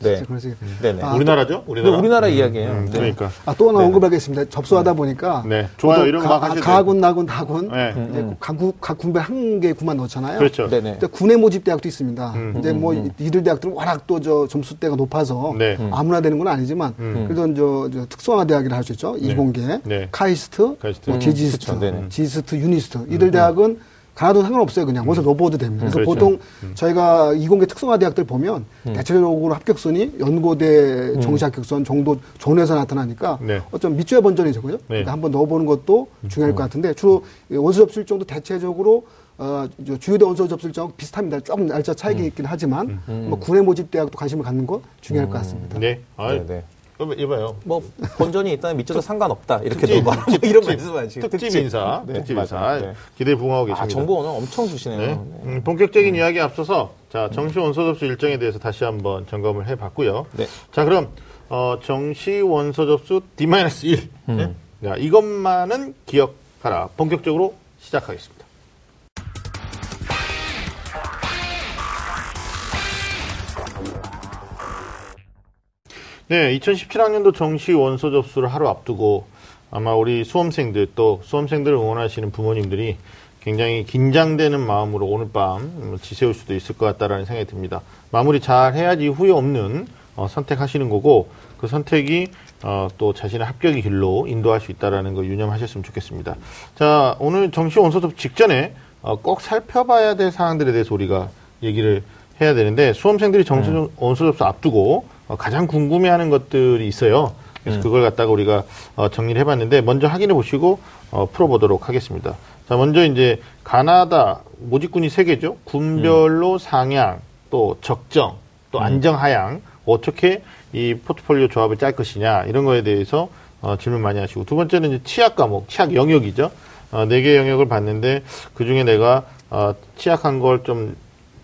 S2: 네.
S3: 진짜 그러시
S2: 네네.
S3: 아,
S1: 우리나라죠?
S2: 네,
S1: 우리나라.
S2: 우리나라 이야기예요.
S1: 음,
S2: 네.
S1: 그러니까.
S3: 아, 또 하나
S2: 네.
S3: 언급하겠습니다. 접수하다 보니까.
S1: 네. 좋아요. 이런 거
S3: 가-
S1: 막 돼요.
S3: 가군, 나군, 다군.
S1: 네.
S2: 음.
S3: 이제 각, 군- 각 군배 한개 군만 넣잖아요.
S1: 그렇죠.
S2: 네네.
S3: 근데 군의 모집 대학도 있습니다.
S1: 음.
S3: 이제 뭐 이들 대학들은 워낙 또 저 점수대가 높아서
S1: 네.
S3: 아무나 되는 건 아니지만
S1: 음.
S3: 그래도 저, 저 특성화 대학이라 할 수 있죠. 이공계,
S1: 네.
S3: 카이스트,
S1: 카이스트.
S3: 뭐
S1: 음,
S3: 디지스트,
S2: 그쵸.
S3: 지스트, 유니스트 이들 대학은 가나다 상관없어요. 그냥 원서 넣어보도 됩니다. 그래서
S1: 그렇죠.
S3: 보통 저희가 이공계 특성화 대학들 보면 대체적으로 합격선이 연고대 정시 합격선 정도 zone에서 나타나니까
S1: 네.
S3: 어쩜 밑져야 본전이죠, 그죠?
S1: 네.
S3: 그러니까 한번 넣어보는 것도 중요할 것 같은데 주로 원서 접수 일정도 대체적으로 어, 저 주요대 원서 접수 일정 비슷합니다. 조금 날짜 차이가 있긴 하지만 뭐 군의 모집 대학도 관심을 갖는 거 중요할 것 같습니다.
S1: 네. 아,
S2: 네네.
S1: 그럼 이봐요.
S2: 뭐 본전이 있다면 밑져도 상관없다 이렇게
S1: 특집,
S2: 넘어가고 이런 말씀 하시
S1: 특집 인사,
S2: 네,
S1: 특집. 인사
S2: 네.
S1: 기대 부응하고 계십니다.
S2: 아 정보 오늘 엄청 주시네요.
S1: 네.
S2: 네.
S1: 음, 본격적인 이야기에 앞서서 자 정시 원서 접수 일정에 대해서 다시 한번 점검을 해봤고요.
S2: 네.
S1: 자 그럼 어, 정시 원서 접수 D-1 네? 자, 이것만은 기억 가라. 본격적으로 시작하겠습니다. 네, 2017학년도 정시 원서 접수를 하루 앞두고 아마 우리 수험생들 또 수험생들을 응원하시는 부모님들이 굉장히 긴장되는 마음으로 오늘 밤 지새울 수도 있을 것 같다라는 생각이 듭니다. 마무리 잘 해야지 후회 없는 어, 선택하시는 거고 그 선택이 어, 또 자신의 합격의 길로 인도할 수 있다라는 거 유념하셨으면 좋겠습니다. 자, 오늘 정시 원서 접수 직전에 어, 꼭 살펴봐야 될 사항들에 대해서 우리가 얘기를 해야 되는데 수험생들이 정시 원서 접수 앞두고 어, 가장 궁금해하는 것들이 있어요. 그래서 그걸 갖다가 우리가 어, 정리를 해봤는데 먼저 확인해 보시고 어, 풀어보도록 하겠습니다. 자, 먼저 이제 가나다 모집군이 세 개죠. 군별로 상향, 또 적정, 또 안정 하향 어떻게 이 포트폴리오 조합을 짤 것이냐 이런 거에 대해서 어, 질문 많이 하시고 두 번째는 이제 치약 과목, 치약 영역이죠. 어, 네 개 영역을 봤는데 그 중에 내가 어, 치약한 걸 좀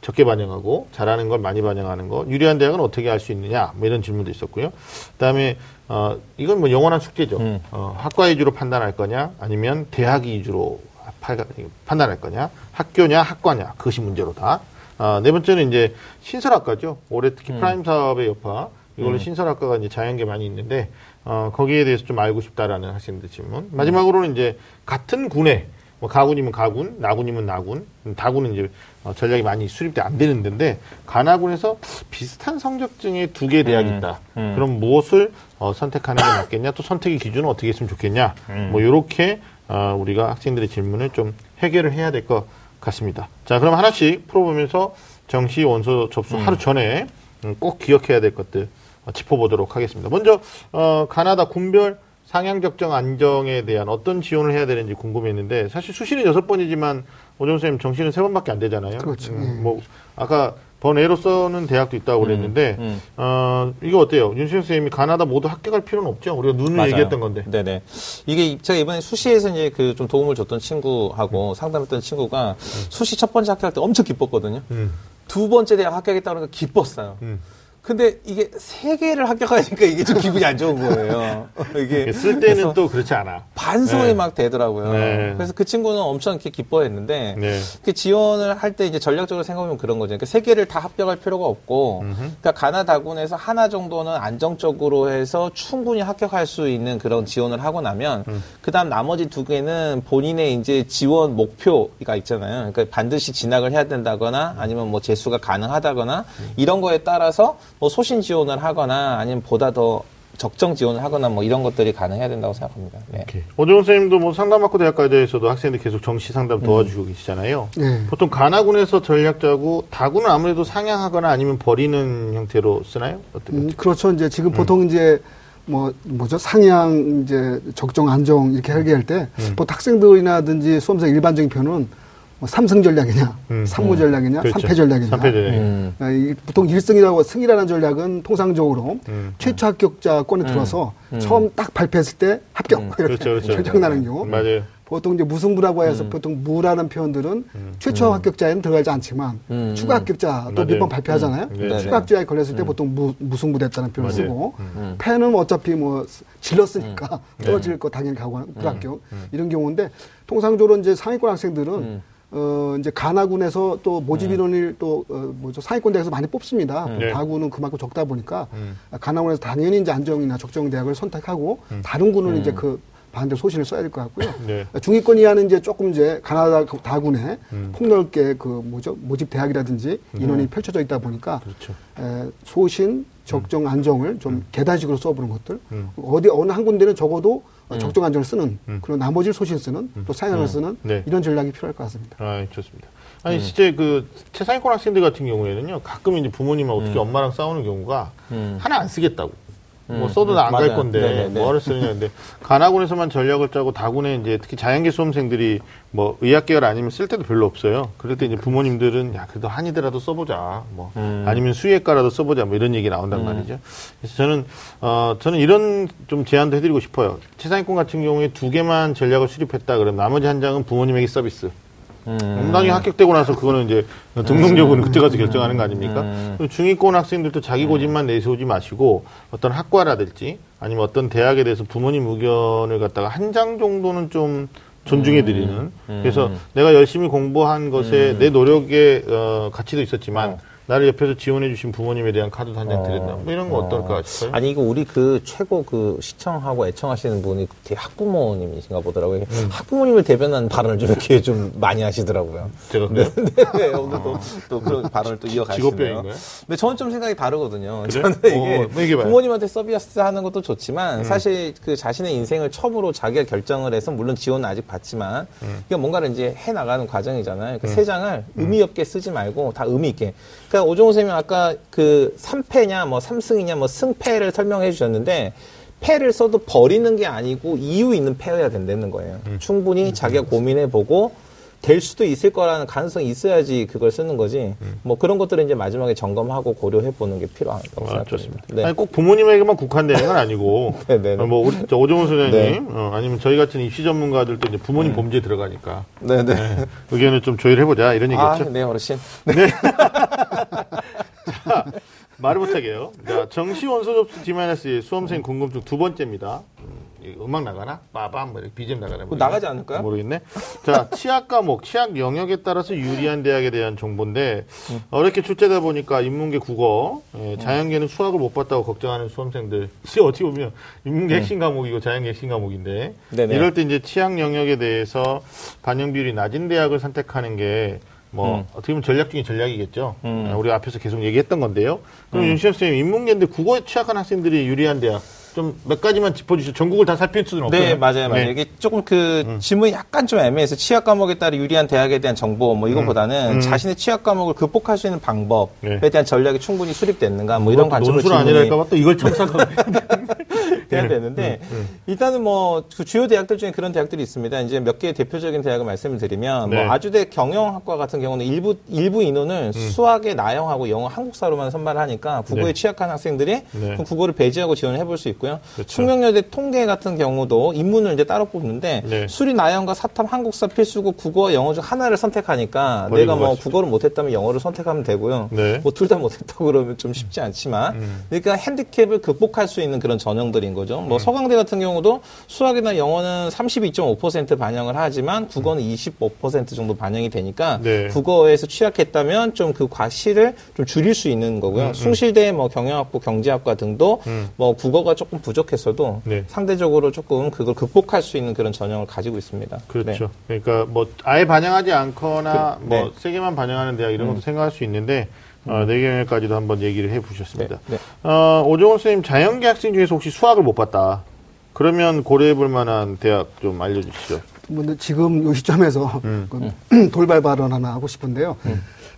S1: 적게 반영하고 잘하는 걸 많이 반영하는 거 유리한 대학은 어떻게 할 수 있느냐 뭐 이런 질문도 있었고요. 그다음에 어, 이건 뭐 영원한 숙제죠. 어, 학과 위주로 판단할 거냐 아니면 대학 위주로 파- 판단할 거냐 학교냐 학과냐 그것이 문제로다. 아, 네 번째는 이제 신설학과죠. 올해 특히 프라임 사업의 여파 이걸로 신설학과가 이제 자연계 많이 있는데 어, 거기에 대해서 좀 알고 싶다라는 학생들 질문. 마지막으로는 이제 같은 군에 뭐 가군이면 가군, 나군이면 나군, 음, 다군은 이제 어, 전략이 많이 수립돼 안 되는 데인데 가나군에서 비슷한 성적증의 두 개 대학이 있다. 그럼 무엇을 어, 선택하는 게 낫겠냐? 또 선택의 기준은 어떻게 했으면 좋겠냐? 뭐 이렇게 어, 우리가 학생들의 질문을 좀 해결을 해야 될 것 같습니다. 자, 그럼 하나씩 풀어보면서 정시 원서 접수 하루 전에 음, 꼭 기억해야 될 것들 어, 짚어보도록 하겠습니다. 먼저 어, 가나다 군별 상향 적정 안정에 대한 어떤 지원을 해야 되는지 궁금했는데 사실 수시는 여섯 번이지만 오정 선생님 정시는 세 번밖에 안 되잖아요.
S3: 그렇죠.
S1: 음, 뭐 아까 번외로 써는 대학도 있다고 그랬는데
S2: 음.
S1: 어 이거 어때요? 윤수영 선생님이 가나다 모두 합격할 필요는 없죠. 우리가 눈을
S2: 맞아요.
S1: 얘기했던 건데.
S2: 네네. 이게 제가 이번에 수시에서 이제 그 좀 도움을 줬던 친구하고 상담했던 친구가 수시 첫 번째 합격할 때 엄청 기뻤거든요.
S1: 음.
S2: 두 번째 대학 합격했다 그러니까 기뻤어요.
S1: 음.
S2: 근데 이게 세 개를 합격하니까 이게 좀 기분이 안 좋은 거예요. 이게
S1: 쓸 때는 또 그렇지 않아.
S2: 반성이
S1: 네.
S2: 막 되더라고요.
S1: 네.
S2: 그래서 그 친구는 엄청 이렇게 기뻐했는데
S1: 네.
S2: 그 지원을 할 때 이제 전략적으로 생각하면 그런 거죠. 그러니까 세 개를 다 합격할 필요가 없고, 그러니까 가나다군에서 하나 정도는 안정적으로 해서 충분히 합격할 수 있는 그런 지원을 하고 나면, 그 다음 나머지 두 개는 본인의 이제 지원 목표가 있잖아요. 그러니까 반드시 진학을 해야 된다거나 아니면 뭐 재수가 가능하다거나 이런 거에 따라서 뭐 소신 지원을 하거나 아니면 보다 더 적정 지원을 하거나 뭐 이런 것들이 가능해야 된다고 생각합니다. 네.
S1: 오정훈 선생님도 뭐 상담학과 대학과에서도 학생들 계속 정시 상담 도와주고 계시잖아요.
S3: 네.
S1: 보통 가나군에서 전략 짜고 다군은 아무래도 상향하거나 아니면 버리는 형태로 쓰나요? 어떻게?
S3: 음, 그렇죠. 이제 지금 보통 이제 뭐 뭐죠 상향 이제 적정 안정 이렇게 설계할 때 보통 학생들이나든지 수험생 일반적인 표현은 뭐 삼승 전략이냐,
S1: 음.
S3: 삼무 전략이냐,
S1: 그렇죠.
S3: 삼패 전략이냐.
S1: 삼패 전략.
S2: 음.
S3: 아, 이 보통 1승이라고 승이라는 전략은 통상적으로
S1: 음.
S3: 최초 합격자권에 들어서 처음 딱 발표했을 때 합격 이렇게
S1: 그렇죠, 그렇죠.
S3: 결정나는 경우.
S1: 맞아요.
S3: 보통 이제 무승부라고 해서 보통 무라는 표현들은 최초 합격자에는 들어가지 않지만
S2: 음.
S3: 추가 합격자 또. 몇 번 발표하잖아요.
S1: 음. 네.
S3: 추가 합격자에 걸렸을 때 보통 무, 무승부됐다는 표현을
S1: 맞아요.
S3: 쓰고 패는 어차피 뭐 질렀으니까 떨어질 거 당연히 가고 불합격 이런 경우인데 통상적으로 이제 상위권 학생들은 어 이제 가나군에서 또 모집 인원을 또 어, 뭐죠? 상위권 대학에서 많이 뽑습니다.
S1: 네.
S3: 다군은 그만큼 적다 보니까 가나군에서 당연히 이제 안정이나 적정 대학을 선택하고 다른 군은 이제 그 반대로 소신을 써야 될 것 같고요.
S1: 네.
S3: 중위권 이하는 이제 조금 이제 가나다 그 다군에 폭넓게 그 뭐죠? 모집 대학이라든지 인원이 펼쳐져 있다 보니까
S1: 그렇죠.
S3: 에, 소신 적정 안정을 좀 계단식으로 써보는 것들. 어디 어느 한 군데는 적어도 어, 적정 안정을 쓰는 그리고 나머지를 소신 쓰는 또 사양을 쓰는
S1: 네.
S3: 이런 전략이 필요할 것 같습니다.
S1: 아, 좋습니다. 아니, 실제 그, 최상위권 학생들 같은 경우에는요, 가끔 이제 부모님하고 특히 엄마랑 싸우는 경우가 하나 안 쓰겠다고. 뭐
S2: 음,
S1: 써도
S2: 음,
S1: 안갈
S2: 맞아요.
S1: 건데
S2: 네네네.
S1: 뭐하러 쓰느냐 근데 가나군에서만 전략을 짜고 다군에 이제 특히 자연계 수험생들이 뭐 의학 계열 아니면 쓸 때도 별로 없어요. 그럴 때 이제 부모님들은 야 그래도 한의대라도 써보자 뭐
S2: 음.
S1: 아니면 수의과라도 써보자 뭐 이런 얘기 나온단 말이죠. 그래서 저는 어 저는 이런 좀 제안도 해드리고 싶어요. 최상위권 같은 경우에 두 개만 전략을 수립했다 그러면 나머지 한 장은 부모님에게 서비스.
S2: 음.
S1: 나중에 합격되고 나서 그거는 이제 등록여부는 그때 가서 결정하는 거 아닙니까?
S2: 음.
S1: 중위권 학생들도 자기 고집만 내세우지 마시고 어떤 학과라든지 아니면 어떤 대학에 대해서 부모님 의견을 갖다가 한 장 정도는 좀 존중해 드리는. 그래서 내가 열심히 공부한 것에 내 노력의 어, 가치도 있었지만 나를 옆에서 지원해 주신 부모님에 대한 카드도 한 장 드린다. 뭐 이런 거 어 떨까 싶어요.
S2: 아니 이거 우리 그 최고 그 시청하고 애청하시는 분이 학부모님이신가 보더라고요.
S1: 음.
S2: 학부모님을 대변하는 발언을 좀 이렇게 좀 많이 하시더라고요.
S1: 제가 그래요?
S2: 네, 오늘 또, 또 그런 발언을 또 이어가시네요.
S1: 직업병인가요?
S2: 근데 저는 좀 생각이 다르거든요.
S1: 그래?
S2: 저는 이게
S1: 어, 뭐 얘기해봐요.
S2: 부모님한테 서비스 하는 것도 좋지만
S1: 음.
S2: 사실 그 자신의 인생을 처음으로 자기가 결정을 해서 물론 지원은 아직 받지만
S1: 음.
S2: 이게 뭔가를 이제 해 나가는 과정이잖아요. 그세 장을 의미 없게 쓰지 말고 다 의미 있게. 그러니까 오종호 선생님 아까 그 3패냐 뭐 3승이냐 뭐 승패를 설명해 주셨는데 패를 써도 버리는 게 아니고 이유 있는 패여야 된다는 거예요.
S1: 음.
S2: 충분히 자기가 고민해 보고 될 수도 있을 거라는 가능성이 있어야지 그걸 쓰는 거지.
S1: 음.
S2: 뭐 그런 것들은 이제 마지막에 점검하고 고려해 보는 게 필요하다고
S1: 아,
S2: 생각합니다.
S1: 좋습니다.
S2: 네.
S1: 아니 꼭 부모님에게만 국한되는 건 아니고
S2: 네, 네, 네.
S1: 어, 뭐 우리 저 오정훈 소장님
S2: 네.
S1: 어, 아니면 저희 같은 입시 전문가들도 이제 부모님 범죄 들어가니까
S2: 네, 네.
S1: 네, 의견을 좀 조율해 보자 이런
S2: 아,
S1: 얘기였죠.
S2: 네, 어르신.
S1: 말을 못하게요. 자, 정시 원서 접수 D-1 수험생 궁금증 두 번째입니다. 음, 음악 나가나? 빠밤 뭐 이렇게 BGM 나가나?
S2: 그거 나가지 않을까요?
S1: 모르겠네. 자, 치약 과목, 치약 영역에 따라서 유리한 대학에 대한 정보인데 어렵게 출제다 보니까 인문계 국어, 예, 자연계는 수학을 못 봤다고 걱정하는 수험생들. 시 어떻게 보면 인문계 핵심 과목이고 자연계 핵심 과목인데
S2: 네네.
S1: 이럴 때 이제 치약 영역에 대해서 반영 비율이 낮은 대학을 선택하는 게뭐 어떻게 보면 전략 중에 전략이겠죠. 아, 우리 앞에서 계속 얘기했던 건데요. 그럼 윤시영 선생님 인문계인데 국어에 취약한 학생들이 유리한 대학 좀 몇 가지만 짚어주시죠. 전국을 다 살필 수는 없어요.
S2: 네, 맞아요, 맞아요.
S1: 네.
S2: 이게 조금 그 질문이 약간 좀 애매해서 취약 과목에 따라 유리한 대학에 대한 정보 뭐 이거보다는 자신의 취약 과목을 극복할 수 있는 방법에
S1: 네.
S2: 대한 전략이 충분히 수립됐는가 뭐 이런 관점으로
S1: 논술 아니랄까봐 또 이걸 첨삭하고
S2: 돼야
S1: 네.
S2: 되는데 일단은 뭐 그 주요 대학들 중에 그런 대학들이 있습니다. 이제 몇 개의 대표적인 대학을 말씀을 드리면
S1: 네.
S2: 뭐 아주대 경영학과 같은 경우는 일부 일부 인원을
S1: 음.
S2: 수학에 나영하고 영어 한국사로만 선발을 하니까 국어에
S1: 네.
S2: 취약한 학생들이
S1: 네.
S2: 국어를 배제하고 지원을 해볼 수 있고요.
S1: 그렇죠.
S2: 충명여대 통계 같은 경우도 인문을 이제 따로 뽑는데
S1: 네.
S2: 수리 나영과 사탐 한국사 필수고 국어 영어 중 하나를 선택하니까 내가 뭐
S1: 가시죠.
S2: 국어를 못했다면 영어를 선택하면 되고요.
S1: 네.
S2: 뭐둘 다 못했다고 그러면 좀 쉽지 않지만
S1: 음.
S2: 그러니까 핸디캡을 극복할 수 있는 그런 전형들인 거죠.
S1: 음.
S2: 뭐 서강대 같은 경우도 수학이나 영어는 32.5% 반영을 하지만 국어는 25% 정도 반영이 되니까
S1: 네.
S2: 국어에서 취약했다면 좀 그 과실을 좀 줄일 수 있는 거고요. 숭실대 뭐 경영학부 경제학과 등도
S1: 음.
S2: 뭐 국어가 조금 부족했어도
S1: 네.
S2: 상대적으로 조금 그걸 극복할 수 있는 그런 전형을 가지고 있습니다.
S1: 그렇죠. 그러니까 뭐 아예 반영하지 않거나
S2: 그,
S1: 뭐
S2: 네.
S1: 세 개만 반영하는 대학 이런 것도 생각할 수 있는데 어, 네 개까지도 한번 얘기를 해보셨습니다.
S2: 네,
S1: 어, 오정원 선생님 자연계 학생 중에서 혹시 수학을 못 봤다. 그러면 고려해볼 만한 대학 좀 알려주시죠.
S3: 뭐 근데 지금 요 시점에서
S1: 음.
S3: 그 돌발 발언 하나 하고 싶은데요.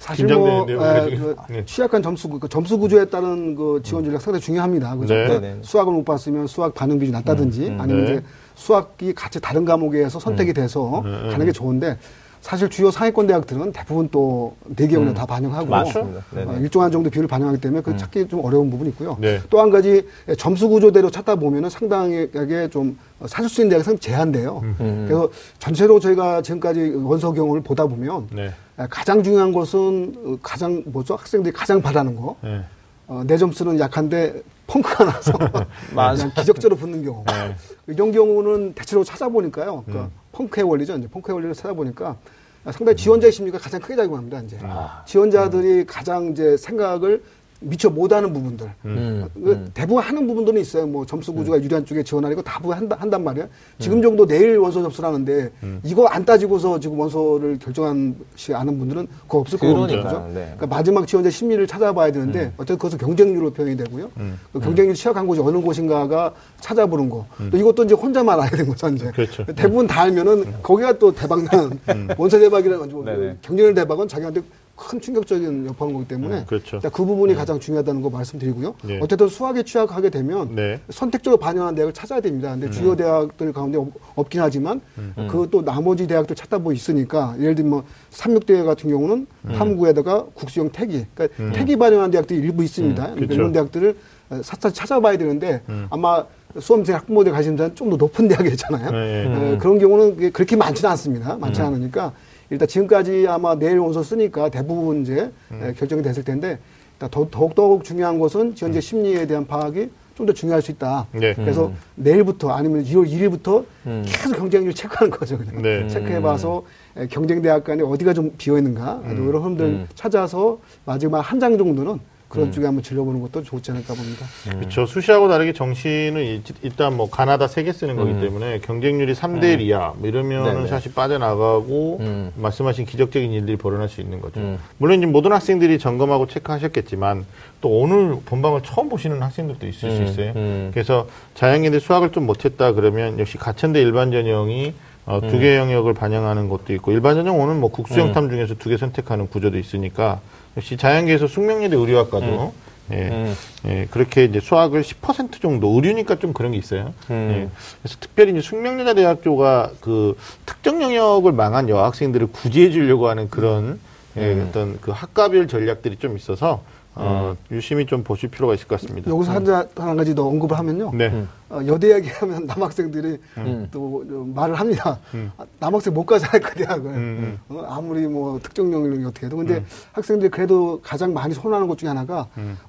S3: 사실 뭐 에,
S1: 그래가지고.
S3: 그
S1: 네.
S3: 취약한 점수 구- 그 점수 구조에 따른 그 지원 전략 상당히 중요합니다. 그죠?
S1: 네.
S2: 네, 네.
S3: 수학을 못 봤으면 수학 반응 비율이 낮다든지 아니면
S1: 네.
S3: 이제 수학이 같이 다른 과목에서 선택이 돼서
S1: 네,
S3: 가는 게 좋은데 사실 주요 상위권 대학들은 대부분 또 대기업에 다 반영하고
S2: 맞습니다. 네,
S3: 어,
S2: 네.
S3: 일정한 정도 비율을 반영하기 때문에 그 찾기 좀 어려운 부분이 있고요.
S1: 네.
S3: 또한 가지 점수 구조대로 찾다 보면은 상당하게 좀 사실 수 있는 대학이 상당히 제한돼요. 그래서 전체로 저희가 지금까지 원서 경우를 보다 보면
S1: 네.
S3: 가장 중요한 것은 어, 가장 뭐죠 학생들이 가장 바라는 거.
S1: 네.
S3: 어, 내 점수는 약한데 펑크가 나서. 그냥 기적적으로 붙는 경우.
S1: 네.
S3: 이런 경우는 대체로 찾아보니까요. 그러니까
S1: 음.
S3: 펑크의 원리죠. 이제 펑크의 원리를 찾아보니까 상당히 지원자의 심리가 가장 크게 작용합니다. 이제
S1: 아.
S3: 지원자들이 가장 이제 생각을 미처 못하는 부분들.
S2: 음,
S3: 그 대부분 하는 부분들은 있어요. 뭐 점수 구조가 유리한 쪽에 지원하는 거 다부 한다, 한단 말이에요.
S2: 음.
S3: 지금 정도 내일 원서 접수를 하는데 이거 안 따지고서 지금 원서를 결정한 시 아는 분들은 그거 없을 거거든요.
S2: 그러니까요.
S3: 그죠?
S2: 네.
S3: 그러니까 마지막 지원자 심리를 찾아봐야 되는데 어쨌든 그것은 경쟁률로 표현이 되고요. 그 경쟁률 취약한 곳이 어느 곳인가가 찾아보는 거. 또 이것도 이제 혼자만 알아야 되는 거죠, 이제.
S1: 그렇죠.
S3: 대부분 다 알면은 거기가 또 대박난 원서 대박이라는 거죠.
S2: 네네.
S3: 경쟁률 대박은 자기한테 큰 충격적인 여파인 거기 때문에
S1: 음, 그렇죠.
S3: 일단 그 부분이 가장 중요하다는 거 말씀드리고요.
S1: 네.
S3: 어쨌든 수학에 취약하게 되면
S1: 네.
S3: 선택적으로 반영한 대학을 찾아야 됩니다. 근데 주요 대학들 가운데 없, 없긴 하지만 그또 나머지 대학들 찾다 보고 있으니까 예를 들면 뭐 삼육대 같은 경우는 탐구에다가 국수형 태기, 그러니까 태기 반영한 대학들이 일부 있습니다. 그러니까
S1: 그렇죠.
S3: 이런 대학들을 샅샅이 찾아봐야 되는데 아마 수험생 학부모들 가시는 데는 좀 더 높은 대학이잖아요.
S1: 네.
S3: 에, 그런 경우는 그렇게 많지는 않습니다. 많지 않으니까 일단 지금까지 아마 내일 원서 쓰니까 대부분 이제 에, 결정이 됐을 텐데 일단 더, 더욱 더욱 중요한 것은 지원자 심리에 대한 파악이 좀좀더 중요할 수 있다.
S1: 네.
S3: 그래서 내일부터 아니면 2월 1일부터 계속 경쟁률 체크하는 거죠. 그냥.
S1: 네.
S3: 체크해봐서 에, 경쟁 대학 간에 어디가 좀 비어 있는가
S1: 음.
S3: 이런 흐름들 찾아서 마지막 한 장 정도는 그런 쪽에 한번 질러보는 것도 좋지 않을까 봅니다.
S1: 그렇죠. 수시하고 다르게 정시는 일- 일단 뭐 가나다 세 개 쓰는 거기 때문에 경쟁률이 3대 1 이하 뭐 이러면은
S2: 네네.
S1: 사실 빠져나가고
S2: 음.
S1: 말씀하신 기적적인 일들이 벌어날 수 있는 거죠.
S2: 음.
S1: 물론 이제 모든 학생들이 점검하고 체크하셨겠지만 또 오늘 본방을 처음 보시는 학생들도 있을 수
S2: 음,
S1: 있어요.
S2: 음.
S1: 그래서 자연계대 수학을 좀 못했다 그러면 역시 가천대 일반 전형이 어, 두개 영역을 반영하는 것도 있고 일반 전형 오는 뭐 국수영탐 중에서 두 개 선택하는 구조도 있으니까 역시 자연계에서 숙명여대 의료학과도 예,
S2: 음.
S1: 예, 그렇게 이제 수학을 10% 정도 의류니까 좀 그런 게 있어요.
S2: 음.
S1: 예, 그래서 특별히 이제 숙명여자 대학교가 그 특정 영역을 망한 여학생들을 구제해 주려고 하는 그런 예,
S2: 음.
S1: 어떤 그 학과별 전략들이 좀 있어서 어, 유심히 좀 보실 필요가 있을 것 같습니다.
S3: 여기서 한, 자- 한 가지 더 언급을 하면요.
S1: 네.
S3: 어, 여대 얘기하면 남학생들이
S2: 음.
S3: 또 어, 말을 합니다. 아, 남학생 못 가잖아요, 그 대학을.
S1: 음,
S3: 어, 아무리 뭐 특정 영역이 어떻게 해도. 근데 학생들이 그래도 가장 많이 선호하는 것 중에 하나가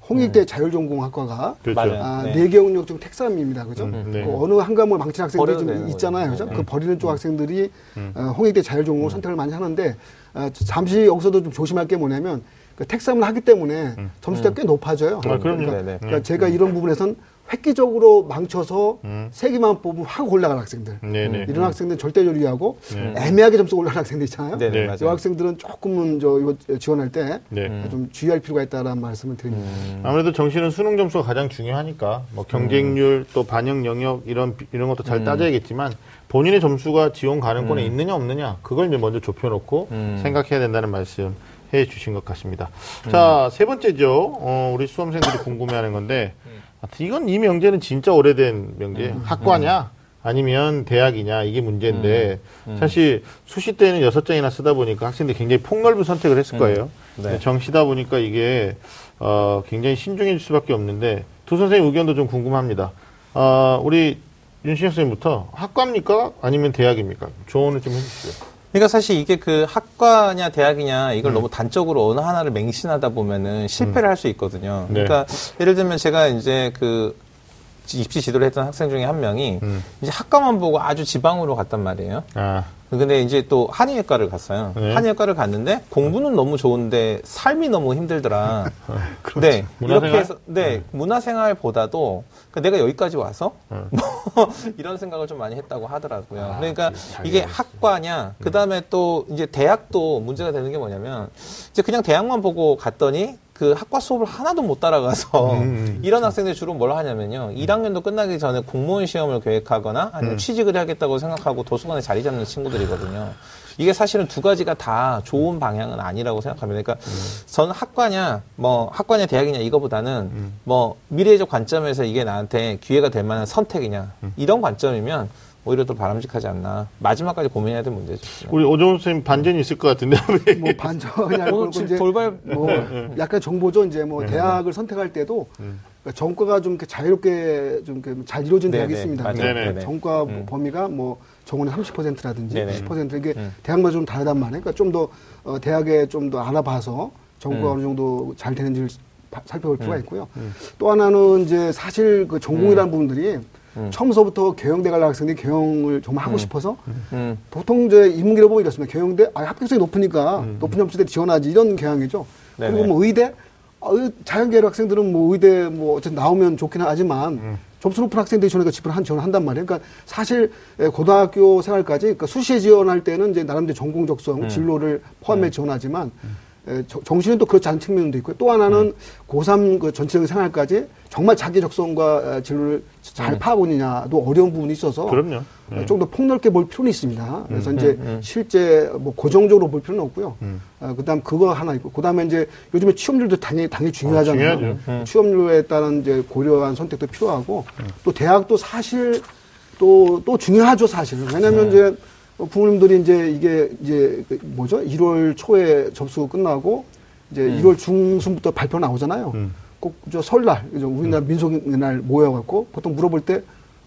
S3: 홍익대 자율전공학과가
S1: 그렇죠.
S2: 음. 맞아요.
S3: 아,
S2: 네.
S3: 네개 영역 중 택삼입니다. 그죠?
S1: 음, 네.
S3: 그 어느 한 과목을 망친 학생들이 좀 있잖아요. 그죠?
S2: 네.
S3: 그 버리는 쪽 학생들이 어, 홍익대 자율전공을 선택을 많이 하는데 어, 잠시 여기서도 좀 조심할 게 뭐냐면 그 택삼을 하기 때문에 점수가 꽤 높아져요.
S1: 아.
S3: 그러니까,
S2: 네네.
S3: 그러니까 제가 이런 부분에선 획기적으로 망쳐서
S1: 음.
S3: 세 개만 뽑으면 확 올라가는 학생들.
S1: 네네.
S3: 이런 학생들 은 절대적으로 유의하고
S1: 네.
S3: 애매하게 점수 올라가는 학생들 있잖아요.
S2: 네네,
S1: 네.
S3: 이 학생들은 조금은 저 이거 지원할 때좀
S1: 네.
S3: 주의할 필요가 있다라는 말씀을 드립니다.
S1: 아무래도 정시는 수능 점수가 가장 중요하니까 뭐 경쟁률 또 반영 영역 이런 비- 이런 것도 잘 따져야겠지만 본인의 점수가 지원 가능권에 있느냐 없느냐 그걸 이제 먼저 좁혀놓고 생각해야 된다는 말씀 해 주신 것 같습니다. 자세 번째죠. 어, 우리 수험생들이 궁금해하는 건데 아, 이건 이 명제는 진짜 오래된 명제. 학과냐 아니면 대학이냐 이게 문제인데 사실 수시 때는 여섯 장이나 쓰다 보니까 학생들이 굉장히 폭넓은 선택을 했을 거예요.
S2: 네.
S1: 정시다 보니까 이게 어, 굉장히 신중해질 수밖에 없는데 두 선생님 의견도 좀 궁금합니다. 어, 우리 윤신혁 선생님부터 학과입니까 아니면 대학입니까? 조언을 좀 해주시죠.
S2: 그러니까 사실 이게 그 학과냐 대학이냐
S1: 음.
S2: 이걸 너무 단적으로 어느 하나를 맹신하다 보면은 실패를 할수 있거든요.
S1: 네.
S2: 그러니까 예를 들면 제가 이제 그 입시 지도를 했던 학생 중에 한 명이
S1: 음.
S2: 이제 학과만 보고 아주 지방으로 갔단 말이에요.
S1: 아,
S2: 근데 이제 또 한의학과를 갔어요.
S1: 네.
S2: 한의학과를 갔는데 공부는 너무 좋은데 삶이 너무 힘들더라. 네,
S1: 문화생활?
S2: 이렇게 해서 네, 문화생활보다도 그 내가 여기까지 와서 뭐 이런 생각을 좀 많이 했다고 하더라고요. 그러니까 이게 학과냐, 그 다음에 또 이제 대학도 문제가 되는 게 뭐냐면 이제 그냥 대학만 보고 갔더니 그 학과 수업을 하나도 못 따라가서 이런 학생들이 주로 뭘 하냐면요. 1학년도 끝나기 전에 공무원 시험을 계획하거나 아니면 취직을 해야겠다고 생각하고 도서관에 자리 잡는 친구들이거든요. 이게 사실은 두 가지가 다 좋은 방향은 아니라고 생각합니다. 그러니까 저는 학과냐, 뭐 학과냐 대학이냐 이거보다는 뭐 미래적 관점에서 이게 나한테 기회가 될 만한 선택이냐 이런 관점이면 오히려 더 바람직하지 않나. 마지막까지 고민해야 될 문제죠.
S1: 우리 오정훈 선생님 반전이 있을 것 같은데.
S3: 뭐 반전이 아니고
S2: 지금
S3: 이제
S2: 돌발
S3: 뭐 약간 정보죠. 이제 뭐 대학을 선택할 때도 그러니까 전과가 좀 이렇게 자유롭게 좀 잘 이루어진
S2: 네네,
S3: 대학이 있습니다.
S2: 맞아요.
S1: 네네.
S3: 그러니까 전과 범위가 뭐 정원의 30%라든지
S2: 네네.
S3: 10% 이게 대학마다 좀 다르단 말이에요. 그러니까 좀 더 어, 대학에 좀 더 알아봐서 전과가 어느 정도 잘 되는지를 바- 살펴볼 필요가 있고요. 또 하나는 이제 사실 그 전공이라는 부분들이 처음서부터 경영대 갈 학생들이 경영을 정말 하고 싶어서
S2: 음.
S3: 보통 이제 인문계로 보면 이렇습니다. 경영대? 아, 합격성이 높으니까 높은 점수대 지원하지. 이런 경향이죠. 그리고
S2: 네네.
S3: 뭐 의대? 아, 의- 자연계열 학생들은 뭐 의대 뭐 어쨌든 나오면 좋긴 하지만 점수 높은 학생들이 지원하니까 지원 한 지원을 한단 말이에요. 그러니까 사실 에, 고등학교 생활까지 그러니까 수시에 지원할 때는 이제 나름대로 전공 적성 진로를 포함해 지원하지만 정시는 또 그렇지 않은 측면도 있고요. 또 하나는 고3 그 전체적인 생활까지 정말 자기 적성과 에, 진로를 잘 파악하고 있느냐도 어려운 부분이 있어서
S1: 그럼요.
S3: 좀더 폭넓게 볼 필요는 있습니다. 그래서 이제 실제 뭐 고정적으로 볼 필요는 없고요. 어, 그다음 그거 하나 있고 그다음에 이제 요즘에 취업률도 당연히 당연히 중요하잖아요.
S1: 중요하죠.
S3: 취업률에 따른 이제 고려한 선택도 필요하고 또 대학도 사실 또또 중요하죠 사실. 왜냐하면 이제 어, 부모님들이 이제 이게 이제 그 뭐죠? 1월 초에 접수 끝나고 이제 1월 중순부터 발표 나오잖아요. 꼭저 설날, 그죠? 우리나라 민속날 모여갖고 보통 물어볼 때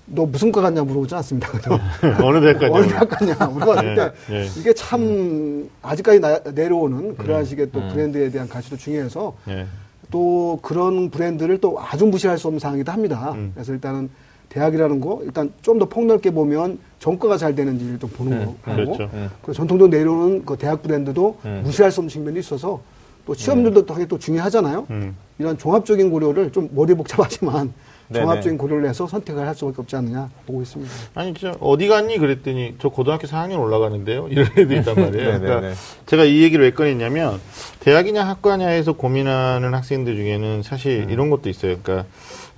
S3: 너 무슨 과 갔냐 물어보지 않습니다. 그죠?
S1: 어느 대학까지?
S3: 어느 대학 갔냐 물어봤을 때
S1: 네, 네.
S3: 이게 참 아직까지 나- 내려오는 그러한 식의 또 브랜드에 대한 가치도 중요해서
S1: 예.
S3: 또 그런 브랜드를 또 아주 무시할 수 없는 상황이기도 합니다. 그래서 일단은 대학이라는 거 일단 좀 더 폭넓게 보면 전과가 잘 되는지를 좀 보는
S2: 음,
S3: 거 하고
S1: 그렇죠.
S3: 그 전통적으로 내려오는 그 대학 브랜드도 무시할 수 없는 측면이 있어서 또 취업률도 되게 또 중요하잖아요.
S1: 음.
S3: 이런 종합적인 고려를 좀 머리 복잡하지만
S2: 네네.
S3: 종합적인 고려를 해서 선택을 할 수밖에 없지 않느냐 보고 있습니다.
S1: 아니 저 어디 갔니 그랬더니 저 고등학교 4학년 올라가는데요 이런 애도 있단 말이에요. 그러니까 제가 이 얘기를 왜 꺼냈냐면 대학이냐 학과냐에서 고민하는 학생들 중에는 사실 이런 것도 있어요. 그러니까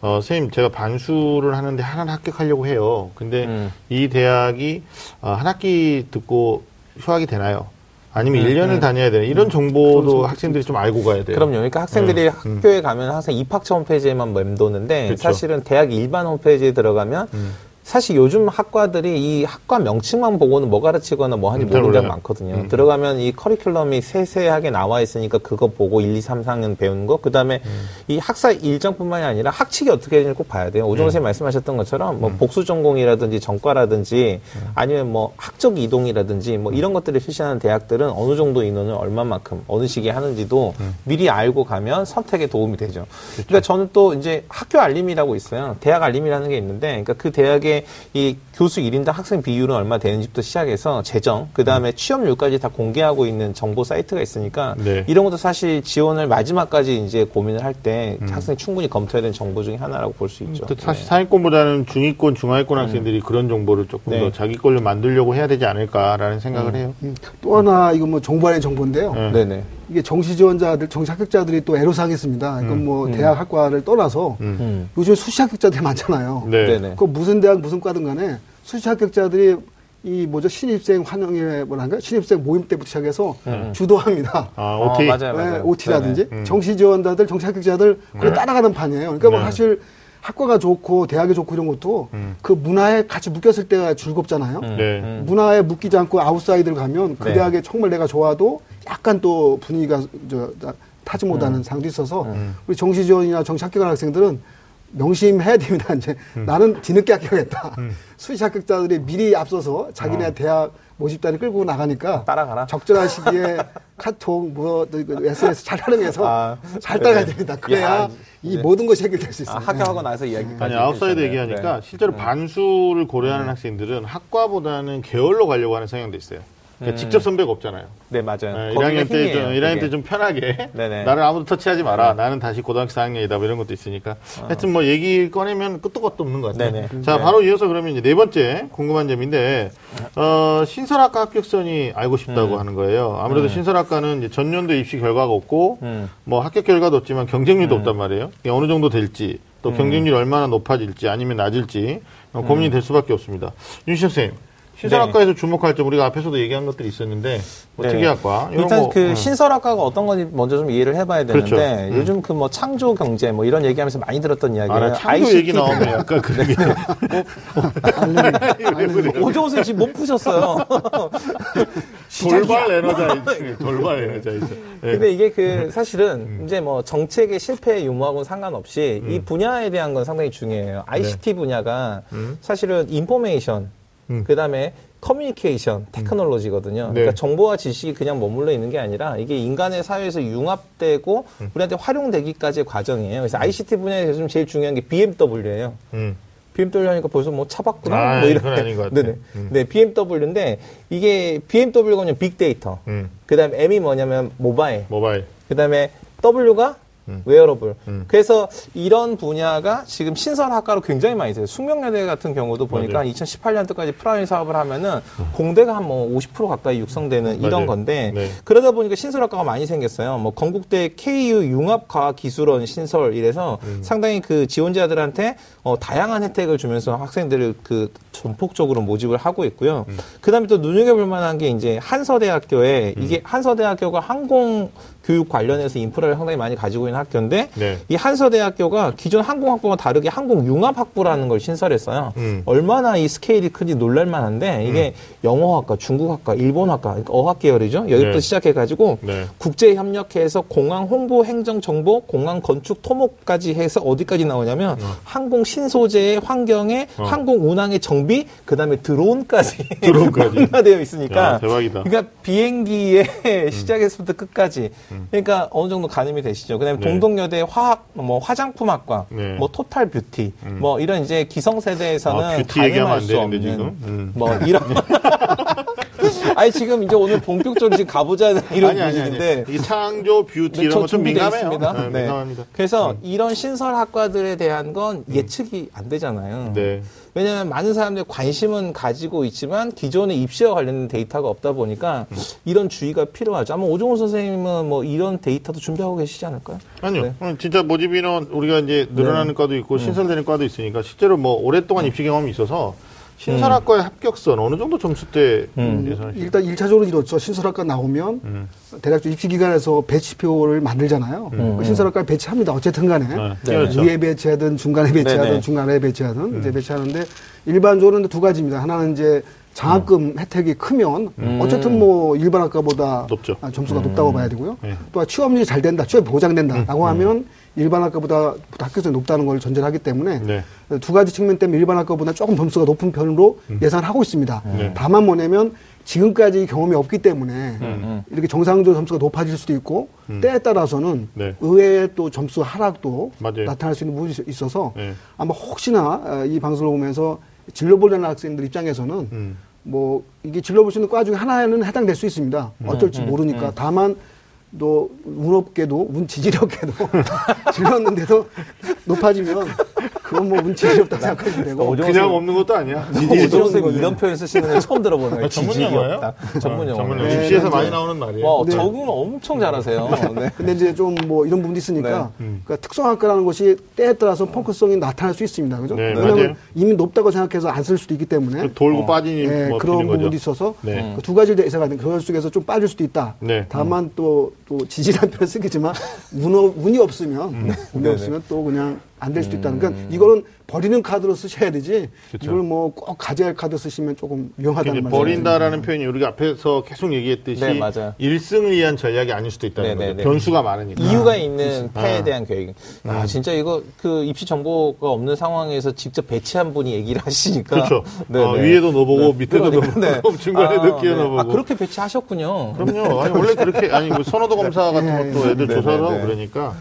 S1: 어, 선생님 제가 반수를 하는데 하나는 합격하려고 해요. 근데
S2: 음.
S1: 이 대학이 어, 한 학기 듣고 휴학이 되나요? 아니면
S2: 음,
S1: 일 1년을
S2: 음.
S1: 다녀야 되나? 이런 정보도 학생들이 좀 알고 가야 돼요.
S2: 그럼요. 그러니까 학생들이
S1: 음,
S2: 학교에 가면 항상 입학처 홈페이지에만 맴도는데
S1: 그쵸.
S2: 사실은 대학 일반 홈페이지에 들어가면
S1: 음.
S2: 사실 요즘 학과들이 이 학과 명칭만 보고는 뭐 가르치거나 뭐 하는지
S1: 잘
S2: 모르는
S1: 몰라요.
S2: 많거든요.
S1: 음.
S2: 들어가면 이 커리큘럼이 세세하게 나와 있으니까 그거 보고 1, 2, 3, 4년 배우는 거. 그 다음에
S1: 음.
S2: 이 학사 일정뿐만이 아니라 학칙이 어떻게 되는지 꼭 봐야 돼요. 오종호
S1: 음.
S2: 선생님 말씀하셨던 것처럼 뭐 복수 전공이라든지 전과라든지
S1: 음.
S2: 아니면 뭐 학적 이동이라든지 뭐 이런 것들을 실시하는 대학들은 어느 정도 인원을 얼마만큼 어느 시기에 하는지도
S1: 음.
S2: 미리 알고 가면 선택에 도움이 되죠.
S1: 그렇죠.
S2: 그러니까 저는 또 이제 학교 알림이라고 있어요. 대학 알림이라는 게 있는데, 그러니까 그 대학의 이 교수 1인당 학생 비율은 얼마 되는지부터 시작해서 재정, 그 다음에 취업률까지 다 공개하고 있는 정보 사이트가 있으니까
S1: 네.
S2: 이런 것도 사실 지원을 마지막까지 이제 고민을 할때 학생이 충분히 검토해야 되는 정보 중에 하나라고 볼 수 있죠.
S1: 또 사실
S2: 네.
S1: 상위권보다는 중위권, 중하위권 학생들이 그런 정보를 조금
S2: 네.
S1: 더 자기 걸로 만들려고 해야 되지 않을까라는 생각을 해요.
S3: 음, 또 하나 이거 뭐 정부 안의 정보인데요.
S1: 네.
S2: 네네.
S3: 이게 정시 지원자들, 정시 합격자들이 또 애로사항이 있습니다. 이건 뭐 대학 학과를 떠나서
S1: 음.
S2: 음.
S3: 요즘 수시 합격자들이 많잖아요.
S1: 네.
S3: 그 무슨 대학 무슨 과든 간에 수시 합격자들이 이 뭐죠 신입생 환영회 뭐란가 신입생 모임 때부터 시작해서 주도합니다.
S1: 아,
S2: 어,
S1: OT.
S2: 맞아요, 맞아요.
S3: 네, OT라든지
S1: 네네. 음.
S3: 정시 지원자들, 정시 합격자들 그걸 따라가는 판이에요. 그러니까 뭐
S1: 네.
S3: 사실 학과가 좋고 대학이 좋고 이런 것도
S1: 음.
S3: 그 문화에 같이 묶였을 때가 즐겁잖아요.
S2: 음.
S1: 네.
S2: 음.
S3: 문화에 묶이지 않고 outside를 가면 그
S2: 네.
S3: 대학에 정말 내가 좋아도 약간 또 분위기가 저, 나- 타지
S2: 음.
S3: 못하는 상도 있어서 우리 정시 지원이나 정시 합격한 학생들은 명심해야 됩니다. 이제
S2: 음.
S3: 나는 뒤늦게 합격했다. 수시 합격자들이 미리 앞서서 자기네
S2: 어.
S3: 대학 모집단을 끌고 나가니까
S2: 따라가라.
S3: 적절한 시기에 카톡 뭐 SNS 잘 활용해서
S2: 아,
S3: 잘 따라가야
S2: 네네.
S3: 됩니다. 그래야
S2: 야,
S3: 이
S2: 네.
S3: 모든 것이 해결될 수
S2: 아,
S3: 있습니다.
S2: 학교하고 나서 이야기까지.
S1: 아니
S2: outside.
S1: 얘기하니까
S2: 네.
S1: 실제로 반수를 고려하는 학생들은 학과보다는 계열로 가려고 하는 성향도 있어요. 그러니까 직접 선배가 없잖아요.
S2: 네, 맞아요.
S1: 네,
S2: 거기가
S1: 1학년 때 좀,
S2: 힘이에요,
S1: 1학년
S2: 그게.
S1: 때좀 편하게
S2: 네네.
S1: 나를 아무도 터치하지 마라. 나는 다시 고등학교 4학년이다. 뭐 이런 것도 있으니까. 하여튼 뭐 얘기 꺼내면 끝도 끝도 없는 것 같아요.
S2: 네네.
S1: 자,
S2: 네.
S1: 바로 이어서 그러면 이제 네 번째 궁금한 점인데 어, 신설학과 합격선이 알고 싶다고 하는 거예요. 아무래도 신설학과는 이제 전년도 입시 결과가 없고
S2: 음.
S1: 뭐 합격 결과도 없지만 경쟁률도 없단 말이에요. 어느 정도 될지 또 경쟁률이 얼마나 높아질지 아니면 낮을지 어, 고민이 될 수밖에 없습니다. 윤시혁 선생님. 신설학과에서 주목할 점 우리가 앞에서도 얘기한 것들이 있었는데 뭐
S2: 네.
S1: 특이학과 이런
S2: 일단
S1: 거,
S2: 그
S1: 어.
S2: 신설학과가 어떤 건지 먼저 좀 이해를 해봐야 되는데
S1: 그렇죠. 음.
S2: 요즘 그 뭐 창조 경제 뭐 이런 얘기하면서 많이 들었던 이야기예요.
S1: 아, 나 창조 얘기 나오면 약간 그러게.
S2: 선생 지금 못 푸셨어요.
S1: 돌발 energize. 돌발 energize. 네.
S2: 근데 이게 그 사실은 이제 뭐 정책의 실패 유무하고는 상관없이 이 분야에 대한 건 상당히 중요해요. ICT 분야가 사실은 information,
S1: 음.
S2: 그 다음에 communication, technology거든요.
S1: 네.
S2: 그러니까 정보와 지식이 그냥 머물러 있는 게 아니라 이게 인간의 사회에서 융합되고 우리한테 활용되기까지의 과정이에요. 그래서 ICT 분야에서 좀 제일 중요한 게 BMW예요.
S1: 음.
S2: BMW 하니까 벌써 뭐 차봤구나.
S1: 아,
S2: 뭐 이런.
S1: 그건 아닌 것 같아.
S2: 네네.
S1: 음.
S2: 네, BMW인데 이게 BMW가 그냥 big data.
S1: 음.
S2: 그 다음에 M이 뭐냐면
S1: mobile. mobile.
S2: 그 다음에 W가 wearable.
S1: 음.
S2: 그래서 이런 분야가 지금 신설학과로 굉장히 많이 있어요. 숙명여대 같은 경우도 보니까
S1: 맞아요.
S2: 2018년도까지 프라임 사업을 하면은 공대가 한 뭐 50% 가까이 육성되는 이런
S1: 맞아요.
S2: 건데
S1: 네.
S2: 그러다 보니까 신설학과가 많이 생겼어요. 뭐 건국대 KU 융합과학기술원 신설 이래서
S1: 음.
S2: 상당히 그 지원자들한테 어, 다양한 혜택을 주면서 학생들을 그 전폭적으로 모집을 하고 있고요.
S1: 음.
S2: 그다음에 또 눈여겨볼 만한 게 이제 한서대학교에 이게 한서대학교가 항공 교육 관련해서 인프라를 상당히 많이 가지고 있는 학교인데
S1: 네.
S2: 이 한서대학교가 기존 항공학부와 다르게 항공융합학부라는 걸 신설했어요.
S1: 음.
S2: 얼마나 이 스케일이 큰지 놀랄만한데 이게 영어학과, 중국학과, 일본학과, 그러니까 어학 계열이죠. 여기부터
S1: 네.
S2: 시작해가지고
S1: 네.
S2: 국제 협력해서 공항 홍보, 행정 정보, 공항 건축 토목까지 해서 어디까지 나오냐면 항공 신소재의 환경에
S1: 어.
S2: 항공 운항의 정비, 그다음에 드론까지
S1: 드론까지.
S2: 되어 있으니까
S1: 야, 대박이다.
S2: 그러니까 비행기의 시작에서부터 끝까지 그러니까 어느 정도 가늠이 되시죠. 그다음에
S1: 네.
S2: 동덕여대 화학, 뭐 화장품학과,
S1: 네.
S2: 뭐 토탈 뷰티, 뭐 이런 이제 기성 세대에서는
S1: 아, 뷰티
S2: 가늠할 안수
S1: 되는데,
S2: 없는
S1: 지금? 음.
S2: 뭐 이런. 아니 지금 이제 오늘 본격적으로 지금 가보자는 이런. 분위기인데.
S1: 이 창조 뷰티
S2: 네,
S1: 이런 저거좀
S2: 준비되어
S1: 민감해요. 네,
S2: 네.
S1: 민감합니다.
S2: 그래서 이런 신설 학과들에 대한 건 예측이 안 되잖아요.
S1: 네.
S2: 왜냐하면 많은 사람들이 관심은 가지고 있지만 기존의 입시와 관련된 데이터가 없다 보니까 이런 주의가 필요하죠. 아마 오종호 선생님은 뭐 이런 데이터도 준비하고 계시지 않을까요?
S1: 아니요.
S2: 네.
S1: 음, 진짜 모집 인원 우리가 이제 늘어나는 과도 있고 신설되는 과도 있으니까 실제로 뭐 오랫동안 입시 경험이 있어서 신설학과의 합격선 어느 정도 점수 때 예상하시죠?
S3: 일단 일차적으로 이렇죠. 신설학과 나오면
S1: 음.
S3: 대략 입시기관에서 배치표를 만들잖아요. 그 신설학과 배치합니다. 어쨌든 간에.
S1: 네.
S2: 네.
S1: 그렇죠.
S3: 위에 배치하든 중간에 배치하든
S2: 네네.
S3: 중간에 배치하든 이제 배치하는데 일반적으로는 두 가지입니다. 하나는 이제 장학금 혜택이 크면 어쨌든 뭐 일반 학과보다
S1: 높죠.
S3: 아, 점수가 높다고 봐야 되고요.
S1: 네.
S3: 또 취업률이 잘 된다, 취업 보장된다라고 하면 일반 학과보다 학교에서 높다는 걸 전제를 하기 때문에
S1: 네.
S3: 두 가지 측면 때문에 일반 학과보다 조금 점수가 높은 편으로 예상을 하고 있습니다.
S1: 네.
S3: 다만 뭐냐면 지금까지 경험이 없기 때문에
S1: 음.
S3: 이렇게 정상적으로 점수가 높아질 수도 있고 때에 따라서는
S1: 네.
S3: 의외의 또 점수 하락도
S1: 맞아요.
S3: 나타날 수 있는 부분이 있- 있어서
S1: 네.
S3: 아마 혹시나 어, 이 방송을 보면서 진로 보려는 학생들 입장에서는
S1: 음.
S3: 뭐 이게 진로 볼 수 있는 과 중에 하나에는 해당될 수 있습니다.
S1: 음.
S3: 어쩔지 모르니까 다만 또 운없게도 운 지지력게도 질렀는데도 높아지면 그건 뭐 운 지지력다 생각하시면 되고
S1: 그냥 없는 것도 아니야.
S2: 선생님
S3: 거죠.
S2: 이런 표현 쓰시는 건 처음 들어보네요.
S1: 아, 전문
S2: 지식이
S1: 용어예요?
S2: 없다. 전문
S1: 어,
S2: 용어.
S1: 전문
S3: 네,
S1: 용어. 입시에서
S3: 네,
S1: 많이
S3: 네.
S1: 나오는 말이에요.
S2: 와,
S3: 네.
S2: 적응 엄청 잘하세요. 네.
S3: 근데 이제 좀 뭐 이런 부분도 있으니까
S1: 네. 음.
S3: 그러니까 특성학과라는 것이 때에 따라서 펑크성이 나타날 수 있습니다. 그죠?
S1: 네,
S3: 왜냐하면
S1: 맞아요.
S3: 이미 높다고 생각해서 안 쓸 수도 있기 때문에
S1: 그 돌고 빠지니
S3: 예,
S1: 뭐
S3: 그런
S1: 비는 거죠.
S3: 부분도 있어서
S1: 네.
S3: 그두 가지 대사가 있는 그럴 속에서 좀 빠질 수도 있다.
S1: 네.
S3: 다만 또, 또 지지란 표현 쓰겠지만 운, 없- 운이 없으면
S1: 음.
S3: 운이
S2: 네네.
S3: 없으면 또 그냥 안 될 수도 있다는 그러니까 이거는 버리는 카드로 쓰셔야 되지
S1: 그쵸.
S3: 이걸 뭐 꼭 가져야 할 카드 쓰시면 조금 위험하다는
S1: 이제
S3: 말이죠.
S1: 버린다라는 표현이 우리가 앞에서 계속 얘기했듯이
S2: 네, 맞아요.
S1: 1승을 위한 전략이 아닐 수도 있다는
S2: 네, 네,
S1: 거죠.
S2: 네.
S1: 변수가 많으니까.
S2: 이유가 있는 패에
S1: 아.
S2: 대한 계획. 아, 진짜 이거 그 입시 정보가 없는 상황에서 직접 배치한 분이 얘기를 하시니까.
S1: 그렇죠.
S2: 네,
S1: 어,
S2: 네.
S1: 위에도 넣어보고 밑에도
S2: 그러니까,
S1: 넣어보고 중간에도 끼워
S2: 네.
S1: 넣어보고.
S2: 아, 그렇게 배치하셨군요.
S1: 그럼요. 아니, 원래 그렇게, 아니, 뭐 선호도 검사 같은
S3: 네,
S1: 것도 애들
S2: 네,
S1: 조사를
S2: 네,
S1: 하고
S2: 네.
S1: 그러니까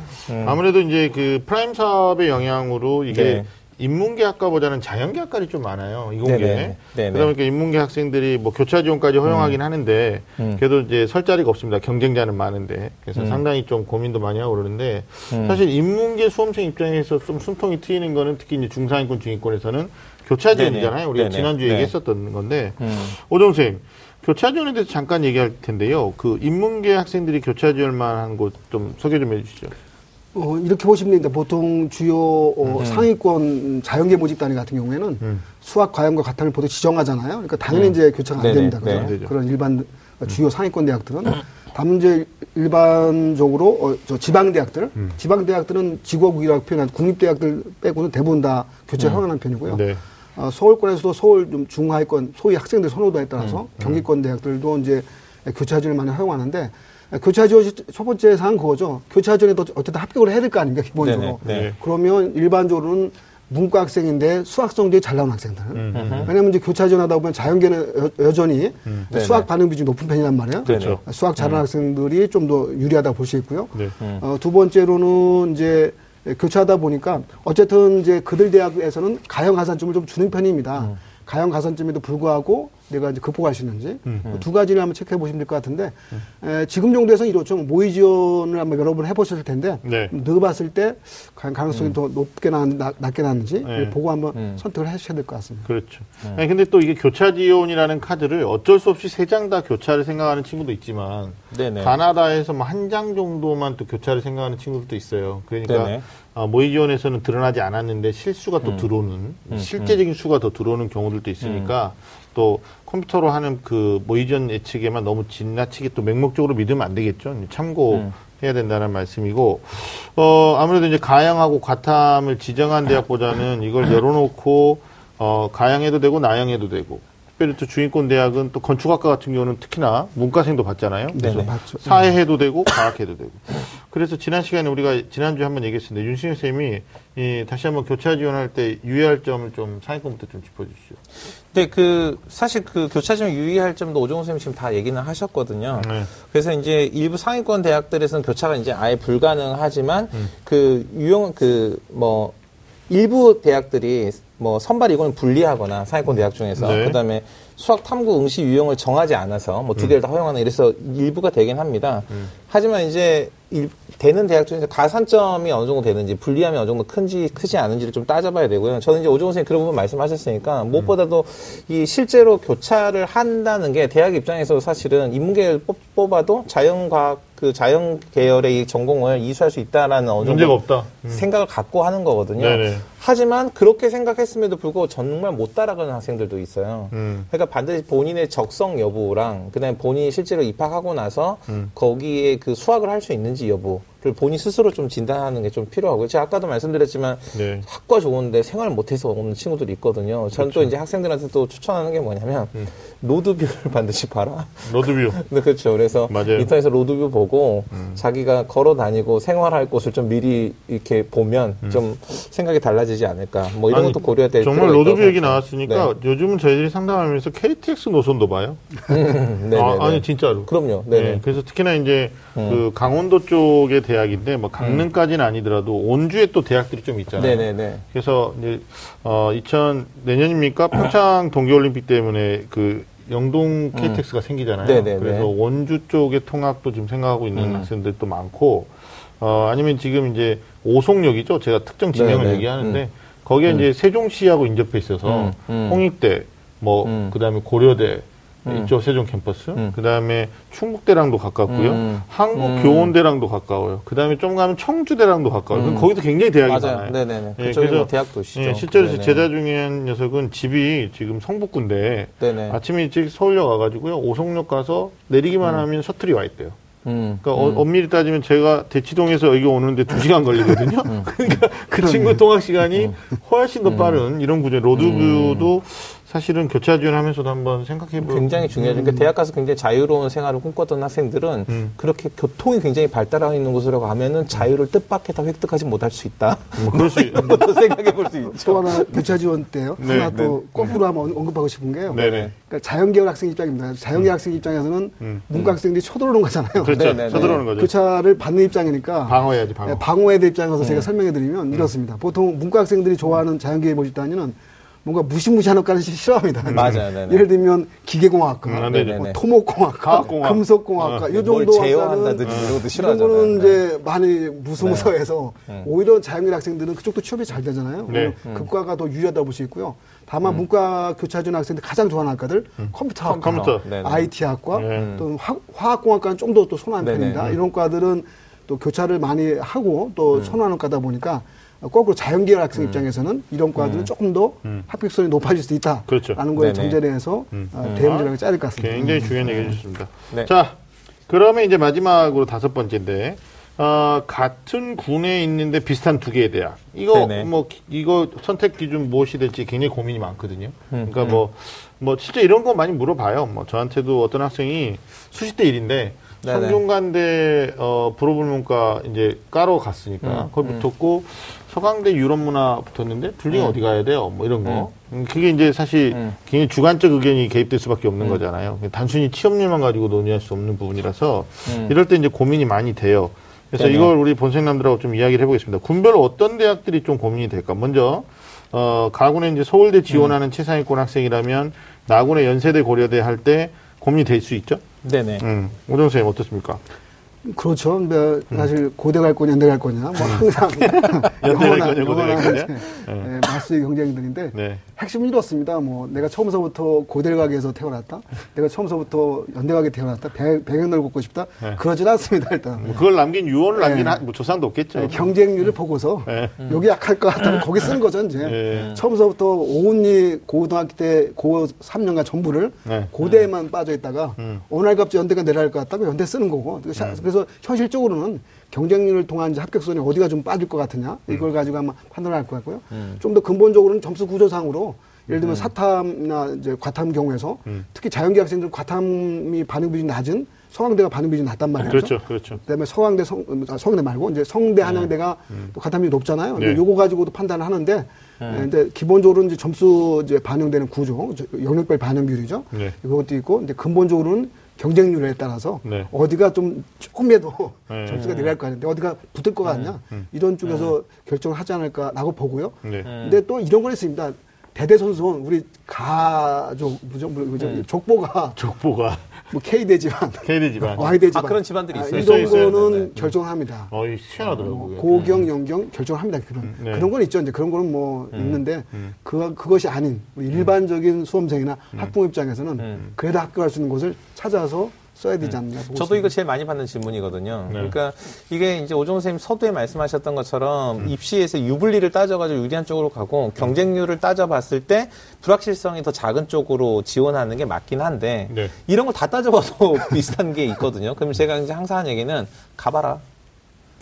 S1: 아무래도 이제 그 프라임 사업의 영향으로 이게
S2: 네.
S1: 인문계 학과보다는 자연계 학과들이 좀 많아요. 이공계.
S2: 네, 네, 네. 네,
S1: 그러다 보니까 인문계 학생들이 뭐 교차 지원까지 허용하긴 하는데
S2: 음.
S1: 그래도 이제 설 자리가 없습니다. 경쟁자는 많은데. 그래서
S2: 음.
S1: 상당히 좀 고민도 많이 하고 그러는데 사실 인문계 수험생 입장에서 좀 숨통이 트이는 거는 특히 이제 중상위권 중위권에서는 교차 지원이잖아요.
S2: 네네.
S1: 우리가
S2: 네네.
S1: 지난주에
S2: 네.
S1: 얘기했었던 건데
S2: 음.
S1: 오정 선생님, 교차 지원에 대해서 잠깐 얘기할 텐데요. 그 인문계 학생들이 교차 지원할 만한 곳 좀 소개 좀 해주시죠.
S3: 어, 이렇게 보시면 됩니다. 보통 주요 어, 상위권 자연계 모집 단위 같은 경우에는
S1: 음.
S3: 수학 과형과 같은 보통 지정하잖아요. 그러니까 당연히 이제 교차가 안
S2: 네네.
S3: 됩니다.
S2: 네.
S3: 그죠?
S1: 안 되죠.
S3: 그런 일반 주요 상위권 대학들은 다만 이제 일반적으로 어, 저 지방 대학들,
S1: 음.
S3: 지방 대학들은 지구국이라고 표현한 국립 대학들 빼고는 대부분 다 교체 허용하는 편이고요.
S1: 네.
S3: 어, 서울권에서도 서울 좀 중하위권 소위 학생들 선호도에 따라서
S1: 음.
S3: 경기권 대학들도 이제 교차 지원을 많이 허용하는데 교차 지원 첫 번째 사항 그거죠. 교차 지원에도 어쨌든 합격을 해야 될 거 아닙니까 기본적으로.
S2: 네네, 네.
S3: 그러면 일반적으로는 문과 학생인데 수학 성적이 잘 나온 학생들.
S1: 음,
S3: 왜냐하면 이제 교차 지원하다 보면 자연계는 여, 전히
S2: 네네.
S3: 수학 반응 비중이 높은 편이란 말이에요.
S1: 그렇죠.
S3: 수학 잘하는 학생들이 좀 더 유리하다고 볼 수 있고요.
S1: 네.
S3: 어, 두 번째로는 이제 교차하다 보니까 어쨌든 이제 그들 대학에서는 가형 가산점을 좀 주는 편입니다. 가형 가산점에도 불구하고 내가 이제 극복할 수 있는지 그두 가지를 한번 체크해 보시면 될 것 같은데 에, 지금 정도에서는 이렇죠. 모의 지원을 한번 여러 번 해보셨을 텐데
S1: 네.
S3: 넣어봤을 때 과연 가능성이 더 높게 나왔는지 낮- 낮게 나왔는지
S1: 네.
S3: 보고 한번
S2: 음.
S3: 선택을 하셔야 될 것 같습니다.
S1: 그렇죠. 아니, 근데 또 이게 교차 지원이라는 카드를 어쩔 수 없이 세 장 다 교차를 생각하는 친구도 있지만
S2: 네네.
S1: 가나다에서 뭐 한 장 정도만 또 교차를 생각하는 친구들도 있어요. 그러니까
S2: 네네.
S1: 아, 모의 지원에서는 드러나지 않았는데 실수가 또 들어오는 실제적인 수가 더 들어오는 경우들도 있으니까 또 컴퓨터로 하는 그 모의 지원 예측에만 너무 지나치게 또 맹목적으로 믿으면 안 되겠죠. 참고해야 된다는 말씀이고 어 아무래도 이제 가양하고 과탐을 지정한 대학보다는 이걸 열어놓고 어 가양해도 되고 나양해도 되고 특별히 또 주인권 대학은 또 건축학과 같은 경우는 특히나 문과생도 받잖아요.
S2: 네네.
S1: 그래서
S3: 맞죠.
S1: 사회해도 되고 과학해도 되고. 그래서 지난 시간에 우리가 지난주에 한번 얘기했었는데 윤신영 쌤이 이 다시 한번 교차 지원할 때 유의할 점을 좀 상위권부터 좀 짚어주시죠.
S2: 근데 그 사실 그 교차 점 유의할 점도 오종호 선생님 지금 다 얘기는 하셨거든요.
S1: 네.
S2: 그래서 이제 일부 상위권 대학들에서는 교차가 이제 아예 불가능하지만
S1: 음.
S2: 그 유형 그 뭐 일부 대학들이 뭐 선발 이거는 분리하거나 상위권 대학 중에서
S1: 네.
S2: 그다음에 수학 탐구 응시 유형을 정하지 않아서 뭐
S1: 음.
S2: 두 개를 다 허용하는 이래서 일부가 되긴 합니다. 하지만 이제 일- 되는 대학 중에서 가산점이 어느 정도 되는지 분리함이 어느 정도 큰지 크지 않은지를 좀 따져봐야 되고요. 저는 이제 오종호 선생님 그런 부분 말씀하셨으니까 무엇보다도 이 실제로 교차를 한다는 게 대학 입장에서 사실은 인문계를 뽑, 뽑아도 자연과학 그 자연 계열의 이 전공을 이수할 수 있다라는 어느 정도
S1: 문제가 없다. 음.
S2: 생각을 갖고 하는 거거든요.
S1: 네네.
S2: 하지만 그렇게 생각했음에도 불구하고 정말 못 따라가는 학생들도 있어요.
S1: 음.
S2: 그러니까 반드시 본인의 적성 여부랑 그다음에 본인이 실제로 입학하고 나서
S1: 음.
S2: 거기에 그 수학을 할 수 있는지 여부를 본인 스스로 좀 진단하는 게 좀 필요하고요. 제가 아까도 말씀드렸지만
S1: 네.
S2: 학과 좋은데 생활 못해서 오는 친구들이 있거든요. 저는 또 이제 학생들한테 또 추천하는 게 뭐냐면
S1: 음.
S2: road view를 반드시 봐라.
S1: road view.
S2: 네, 그렇죠. 그래서
S1: 맞아요. 음.
S2: 인터넷에서 road view 보고 자기가 걸어 다니고 생활할 곳을 좀 미리 이렇게 보면 좀 생각이 달라지지 않을까. 뭐 이런
S1: 음. 아니,
S2: 것도 고려해야 될
S1: 정말
S2: road view
S1: 얘기. 나왔으니까 요즘은 저희들이 상담하면서 KTX 노선도 봐요.
S2: 네. 네네네.
S1: 아, 아니 진짜로.
S2: 그럼요. 네네. 음.
S1: 네, 그래서 특히나 이제 그 강원도 쪽의 대학인데 뭐 강릉까지는 아니더라도 원주에 또 대학들이 좀 있잖아요.
S2: 네네네.
S1: 그래서 이제 어 2000 내년입니까 평창 동계올림픽 때문에 그 영동 KTX가 생기잖아요.
S2: 음. 네네네.
S1: 그래서 원주 쪽의 통학도 지금 생각하고 있는
S2: 음.
S1: 학생들도 많고 어 아니면 지금 이제 오송역이죠. 제가 특정 지명을
S2: 네네.
S1: 얘기하는데 거기에 이제 세종시하고 인접해 있어서
S2: 음, 음.
S1: 홍익대 뭐
S2: 음.
S1: 그다음에 고려대 이쪽 세종 캠퍼스,
S2: 음.
S1: 그다음에 충북대랑도 가깝고요,
S2: 음.
S1: 한국 교원대랑도 가까워요. 그다음에 좀 가면 청주대랑도 가까워요. 그럼 거기도 굉장히 대학이
S2: 음. 맞아요.
S1: 많아요.
S2: 네네네.
S1: 예, 그래서
S2: 뭐 대학 도시죠.
S1: 예, 실제로
S2: 네네.
S1: 제자 중에 한 녀석은 집이 지금 성북구인데
S2: 네네.
S1: 아침에 일찍 서울역 와가지고요 오송역 가서 내리기만 하면 셔틀이 와 있대요.
S2: 음.
S1: 그러니까 어, 엄밀히 따지면 제가 대치동에서 여기 오는데 두 시간 걸리거든요.
S2: 음.
S1: 그러니까 그 친구 통학 시간이 훨씬 더 빠른 이런 구조. 로드뷰도 사실은 교차 지원하면서도 한번 생각해 볼.
S2: 굉장히 중요하죠. 그러니까 대학 가서 굉장히 자유로운 생활을 꿈꿨던 학생들은
S1: 음.
S2: 그렇게 교통이 굉장히 발달하고 있는 곳으로 가면은 자유를 뜻밖의 다 획득하지 못할 수 있다.
S1: 뭐 그럴 수 있.
S2: 그것도 생각해 볼 수 있죠.
S3: 또 하나 교차 지원 때요.
S1: 네,
S3: 하나 또 거꾸로 한번 언급하고 싶은 게요.
S1: 네 네.
S3: 그러니까 자연계열 학생 입장입니다. 자연계열 학생 입장에서는
S1: 음.
S3: 문과 학생들이 쳐들어오는 거잖아요.
S1: 그렇죠.
S2: 네네네.
S1: 쳐들어오는 거죠.
S3: 교차를 받는 입장이니까
S1: 방어해야지 방어.
S3: 네, 방어에 대한 입장에서
S1: 음.
S3: 제가 설명해 드리면 이렇습니다. 보통 문과 학생들이 좋아하는 자연계열 모집 단위는 뭔가 무시무시한 학과는 싫어합니다.
S2: 맞아요, 네네.
S3: 예를 들면 기계공학과,
S1: 음.
S2: 네네네.
S3: 뭐 토목공학과,
S1: 과학공학.
S3: 금속공학과
S1: 어.
S2: 이뭘
S3: 정도 학과는
S2: 제어한다든지 이런 것도
S3: 이런
S2: 싫어하잖아요.
S3: 거는
S2: 네.
S3: 이제 많이 무서무서해서 오히려 자연계열 학생들은 그쪽도 취업이 잘 되잖아요.
S1: 네.
S3: 그과가 더 유리하다 볼 수 있고요. 다만 문과 교차 지원 학생들 가장 좋아하는 학과들 컴퓨터 학과,
S1: 컴퓨터.
S2: 네네.
S3: IT 학과,
S1: 네.
S3: 또 화, 화학공학과는 좀 더 또 선호하는. 편입니다. 이런 과들은 또 교차를 많이 하고 또
S2: 음.
S3: 선호하는 과다 보니까 거꾸로 자연계열 학생 입장에서는 이런 과들은 조금 더 합격선이 높아질 수 있다라는
S1: 음. 그렇죠.
S3: 거에. 전제해서 어, 대문제라고 짜릴 것 같습니다.
S1: 굉장히 중요한 얘기 해주셨습니다.
S2: 네.
S1: 자, 그러면 이제 마지막으로 다섯 번째인데, 어, 같은 군에 있는데 비슷한 두 개의 대학. 이거,
S2: 네네.
S1: 뭐, 기- 이거 선택 기준 무엇이 될지 굉장히 고민이 많거든요.
S2: 음,
S1: 그러니까 뭐, 뭐, 실제 이런 거 많이 물어봐요. 뭐, 저한테도 어떤 학생이 수시 대 일인데,
S2: 네네.
S1: 성균관대, 어, 불어불문과 이제 까러 갔으니까,
S2: 음,
S1: 거기 붙었고, 서강대 유럽 문화 붙었는데, 둘 중에 어디 가야 돼요? 뭐 이런 거. 음, 그게 이제 사실
S2: 음.
S1: 굉장히 주관적 의견이 개입될 수밖에 없는 거잖아요. 단순히 취업률만 가지고 논의할 수 없는 부분이라서
S2: 음.
S1: 이럴 때 이제 고민이 많이 돼요. 그래서
S2: 네네.
S1: 이걸 우리 본생남들하고 좀 이야기를 해보겠습니다. 군별로 어떤 대학들이 좀 고민이 될까? 먼저 어, 가군에 이제 서울대
S2: 음.
S1: 지원하는 최상위권 학생이라면 나군의 연세대 고려대 할 때 고민이 될 수 있죠?
S2: 네네.
S1: 음, 오정 선생님 어떻습니까?
S3: 그렇죠. 뭐 사실 고대 갈 거냐, 연대 갈 거냐, 뭐 항상
S1: 갈 거냐?
S3: 이제, 예, 마스의 경쟁들인데
S1: 네.
S3: 핵심은 이렇습니다. 뭐 내가 처음서부터 고대를 가게 해서 태어났다. 내가 처음서부터 연대 가게 태어났다. 배, 배경을 걷고 싶다.
S1: 네.
S3: 그러진 않습니다. 일단
S1: 뭐 그걸 남긴 유언을 남긴
S3: 네.
S1: 하- 뭐 조상도 없겠죠.
S3: 예, 경쟁률을 보고서
S1: 네.
S3: 여기 약할 것 같다면 거기 쓰는 거죠 이제.
S1: 네.
S3: 처음서부터 오은이 고등학교 때 고 3년간 전부를
S1: 네.
S3: 고대에만 빠져 있다가
S1: 음.
S3: 날 갑자기 연대가 내려갈 것 같다고 연대 쓰는 거고. 그래서 그래서 현실적으로는 경쟁률을 통한 이제 합격선이 어디가 좀 빠질 것 같으냐 이걸 가지고 아마 판단을 할 것 같고요. 좀 더 근본적으로는 점수 구조상으로 예를 들면 사탐이나 이제 과탐 경우에서
S1: 음.
S3: 특히 자연계 학생들은 과탐이 반응 비율이 낮은 서강대가 반응 비율이 낮단 말이죠.
S1: 그렇죠, 그렇죠.
S3: 그다음에 서강대 성, 아, 서강대 말고 이제 성대 한양대가 또 가탐이 높잖아요. 근데
S1: 네.
S3: 요거 가지고도 판단을 하는데 예, 근데 기본적으로 이제 점수 이제 반영되는 구조, 저- 영역별 반영 비율이죠.
S1: 네.
S3: 이것도 있고 근데 근본적으로는 경쟁률에 따라서
S1: 네.
S3: 어디가 좀 조금이라도
S1: 네.
S3: 점수가 내려갈 거 아닌데 어디가 붙을 것 같냐 이런 쪽에서 결정을 하지 않을까라고 보고요.
S1: 네.
S3: 근데 또 이런 건 있습니다. 대대손손 우리 가족? 뭐, 뭐죠? 족보가
S1: 족보가
S3: 뭐 K 대지방,
S1: KD 집안.
S3: Y 대지방
S2: 아, 그런 집안들이 있어요.
S1: 있어요,
S3: 이런
S1: 있어요.
S3: 거는
S2: 네, 네.
S3: 결정을 합니다.
S1: 어이 희한하더라고요. 그게.
S3: 고경, 연경 결정을 합니다. 그런
S1: 네.
S3: 그런 건 있죠. 이제 그런 거는 뭐
S2: 음.
S3: 있는데 그 그것이 아닌 우리 일반적인 수험생이나
S2: 음.
S3: 학부모 입장에서는 그래도 학교 갈 수 있는 곳을 찾아서 써야 되지 않나.
S2: 음. 저도 이거. 제일 많이 받는 질문이거든요.
S1: 네.
S2: 그러니까 이게 이제 오종 선생님 서두에 말씀하셨던 것처럼
S1: 음.
S2: 입시에서 유불리를 따져가지고 유리한 쪽으로 가고 경쟁률을 따져봤을 때 불확실성이 더 작은 쪽으로 지원하는 게 맞긴 한데
S1: 네.
S2: 이런 거다 따져봐도 비슷한 게 있거든요. 그럼 제가 이제 항상 하는 얘기는 가봐라.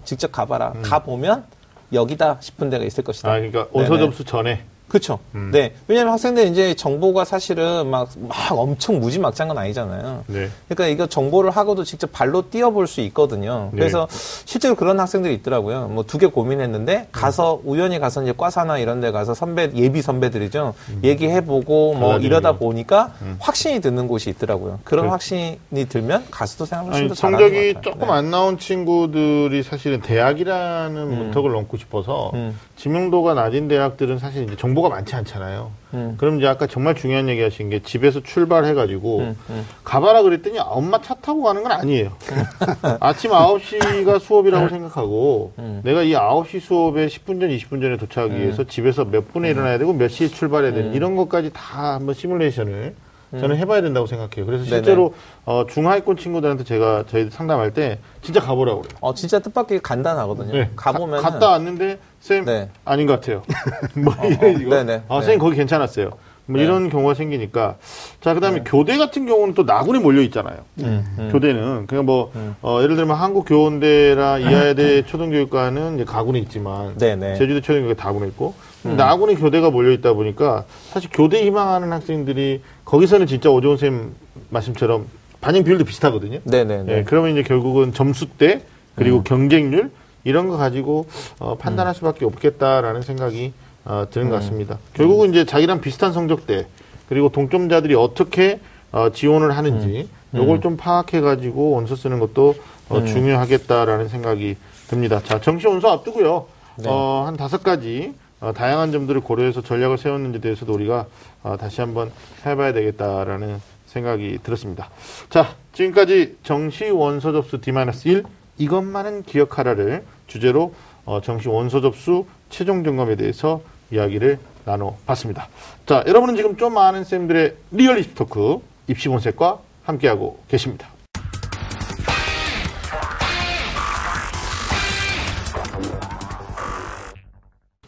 S2: 직접 가봐라. 가보면 여기다 싶은 데가 있을 것이다.
S1: 음. 아, 그러니까 원서. 접수 전에.
S2: 그렇죠.
S1: 음.
S2: 네. 왜냐하면 학생들 이제 정보가 사실은 막, 막 엄청 무지막지한 건 아니잖아요.
S1: 네.
S2: 그러니까 이거 정보를 하고도 직접 발로 뛰어볼 수 있거든요.
S1: 네.
S2: 그래서 실제로 그런 학생들이 있더라고요. 뭐 두 개 고민했는데 가서
S1: 음.
S2: 우연히 가서 이제 과사나 이런 데 가서 선배 예비 선배들이죠. 얘기해보고 뭐 이러다
S1: 거.
S2: 보니까 확신이 드는 곳이 있더라고요. 그런
S1: 음. 그-
S2: 확신이 들면 가수도
S1: 아니,
S2: 더 잘하는
S1: 성적이
S2: 것 같아요.
S1: 조금
S2: 네.
S1: 안 나온 친구들이 사실은 대학이라는 문턱을 넘고 싶어서
S2: 음.
S1: 지명도가 낮은 대학들은 사실 이제 정 보가 많지 않잖아요.
S2: 음.
S1: 그럼 이제 아까 정말 중요한 얘기 하신 게 집에서 출발해가지고
S2: 음, 음.
S1: 가봐라 그랬더니 엄마 차 타고 가는 건 아니에요. 아침 9시가 수업이라고 생각하고
S2: 음.
S1: 내가 이 9시 수업에 10분 전, 20분 전에 도착하기 위해서 집에서 몇 분에 일어나야 되고 몇 시에 출발해야 되는
S2: 음.
S1: 이런 것까지 다 한번 시뮬레이션을 저는 해봐야 된다고 생각해요. 그래서. 실제로 어, 중하위권 친구들한테 제가 저희 상담할 때 진짜 가보라고 그래요.
S2: 어, 진짜 뜻밖의 간단하거든요.
S1: 네.
S2: 가보면
S1: 가, 갔다 왔는데 쌤
S2: 네.
S1: 아닌 것 같아요. 뭐 이런 식으로.
S2: 네네.
S1: 아,
S2: 네.
S1: 선생님 거기 괜찮았어요. 뭐
S2: 네.
S1: 이런 경우가 생기니까 자 그다음에 교대 같은 경우는 또 나군에 몰려 있잖아요.
S2: 음.
S1: 교대는 그냥 뭐 어, 예를 들면 한국 교원대라 이하여대 초등교육과는 이제 가군에 있지만
S2: 네네.
S1: 제주도 초등교육과 다군에 있고 나군에 교대가 몰려 있다 보니까 사실 교대 희망하는 학생들이 거기서는 진짜 오종훈 쌤 말씀처럼 반영 비율도 비슷하거든요.
S2: 네네네.
S1: 예, 그러면 이제 결국은 점수 대 그리고 경쟁률 이런 거 가지고 어, 판단할 수밖에 없겠다라는 생각이 어, 드는 것 같습니다. 결국은 이제 자기랑 비슷한 성적대 그리고 동점자들이 어떻게 어, 지원을 하는지 요걸 좀 파악해 가지고 원서 쓰는 것도 어, 중요하겠다라는 생각이 듭니다. 자, 정시 원서 앞두고요.
S2: 네.
S1: 어, 한 다섯 가지 어, 다양한 점들을 고려해서 전략을 세웠는지 대해서도 우리가 어, 다시 한번 해봐야 되겠다라는 생각이 들었습니다. 자, 지금까지 정시 원서 접수 D-1 이것만은 기억하라를 주제로 어, 정시 원서 접수 최종 점검에 대해서 이야기를 나눠봤습니다. 자, 여러분은 지금 좀 아는 쌤들의 real 입시 talk 입시 본색과 함께하고 계십니다.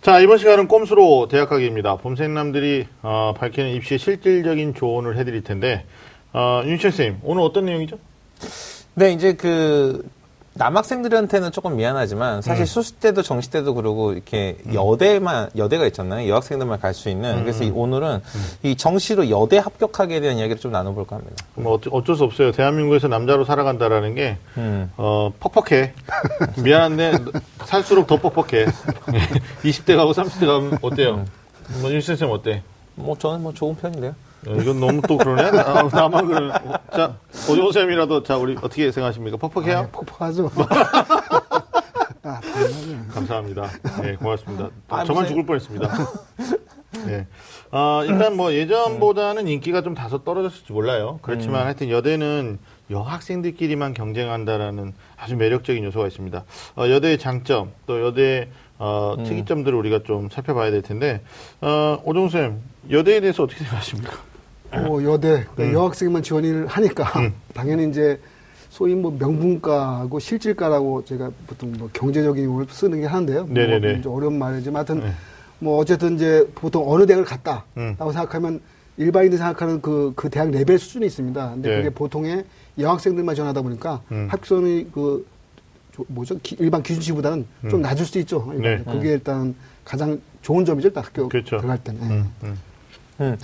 S1: 자, 이번 시간은 꼼수로 대학가기입니다. 봄생남들이 어, 밝히는 입시의 실질적인 조언을 해드릴 텐데, 어, 윤철 쌤, 오늘 어떤 내용이죠?
S2: 네, 이제 그 남학생들한테는 조금 미안하지만 사실
S1: 음.
S2: 수시 때도 정시 때도 그러고 이렇게 여대만 여대가 있잖아요. 여학생들만 갈 수 있는. 그래서
S1: 음.
S2: 이 오늘은 이 정시로 여대 합격하게 대한 이야기를 좀 나눠볼까 합니다.
S1: 뭐 어쩌, 어쩔 수 없어요. 대한민국에서 남자로 살아간다라는 게
S2: 음.
S1: 어, 퍽퍽해. 미안한데 살수록 더 퍽퍽해. 20대 가고 30대 가면 어때요? 뭐 윤철 쌤 어때?
S2: 뭐 저는 뭐 좋은 편인데요.
S1: 어, 이건 너무 또 그러네. 나, 나만 그러네. 어, 자, 오종 쌤이라도 자 우리 어떻게 생각하십니까? 퍽퍽해요?
S3: 아, 폭폭하죠. 아.
S1: 감사합니다. 네, 고맙습니다.
S2: 아,
S1: 저만
S2: 무슨-
S1: 죽을 뻔했습니다. 네. 아, 일단 뭐 예전보다는 인기가 좀 다소 떨어졌을지 몰라요. 그렇지만
S2: 음.
S1: 하여튼 여대는 여학생들끼리만 경쟁한다라는 아주 매력적인 요소가 있습니다. 어, 여대의 장점, 또 여대의 어,
S2: 음.
S1: 특이점들을 우리가 좀 살펴봐야 될 텐데, 어, 오종쌤, 여대에 대해서 어떻게 생각하십니까?
S3: 어, 여대 그
S1: 음.
S3: 여학생만 지원을 하니까 당연히 이제 소위 뭐 명분과하고 실질과라고 제가 보통 뭐 경제적인 용어를 쓰는 게 하는데요.
S1: 네네네.
S3: 뭐 좀 어려운 말이지만 하여튼
S1: 네.
S3: 뭐 어쨌든 이제 보통 어느 대학을 갔다라고
S1: 음.
S3: 생각하면 일반인들이 생각하는 그, 그 대학 레벨 수준이 있습니다. 근데
S1: 네.
S3: 그게 보통의 여학생들만 지원하다 보니까
S1: 음.
S3: 합격선이 그 조- 뭐죠 기- 일반 기준치보다는 좀 낮을 수도 있죠.
S1: 네.
S3: 그게 일단 가장 좋은 점이죠. 일단 학교
S1: 그렇죠.
S3: 들어갈 때는. 예.
S1: 음, 음.
S2: 음.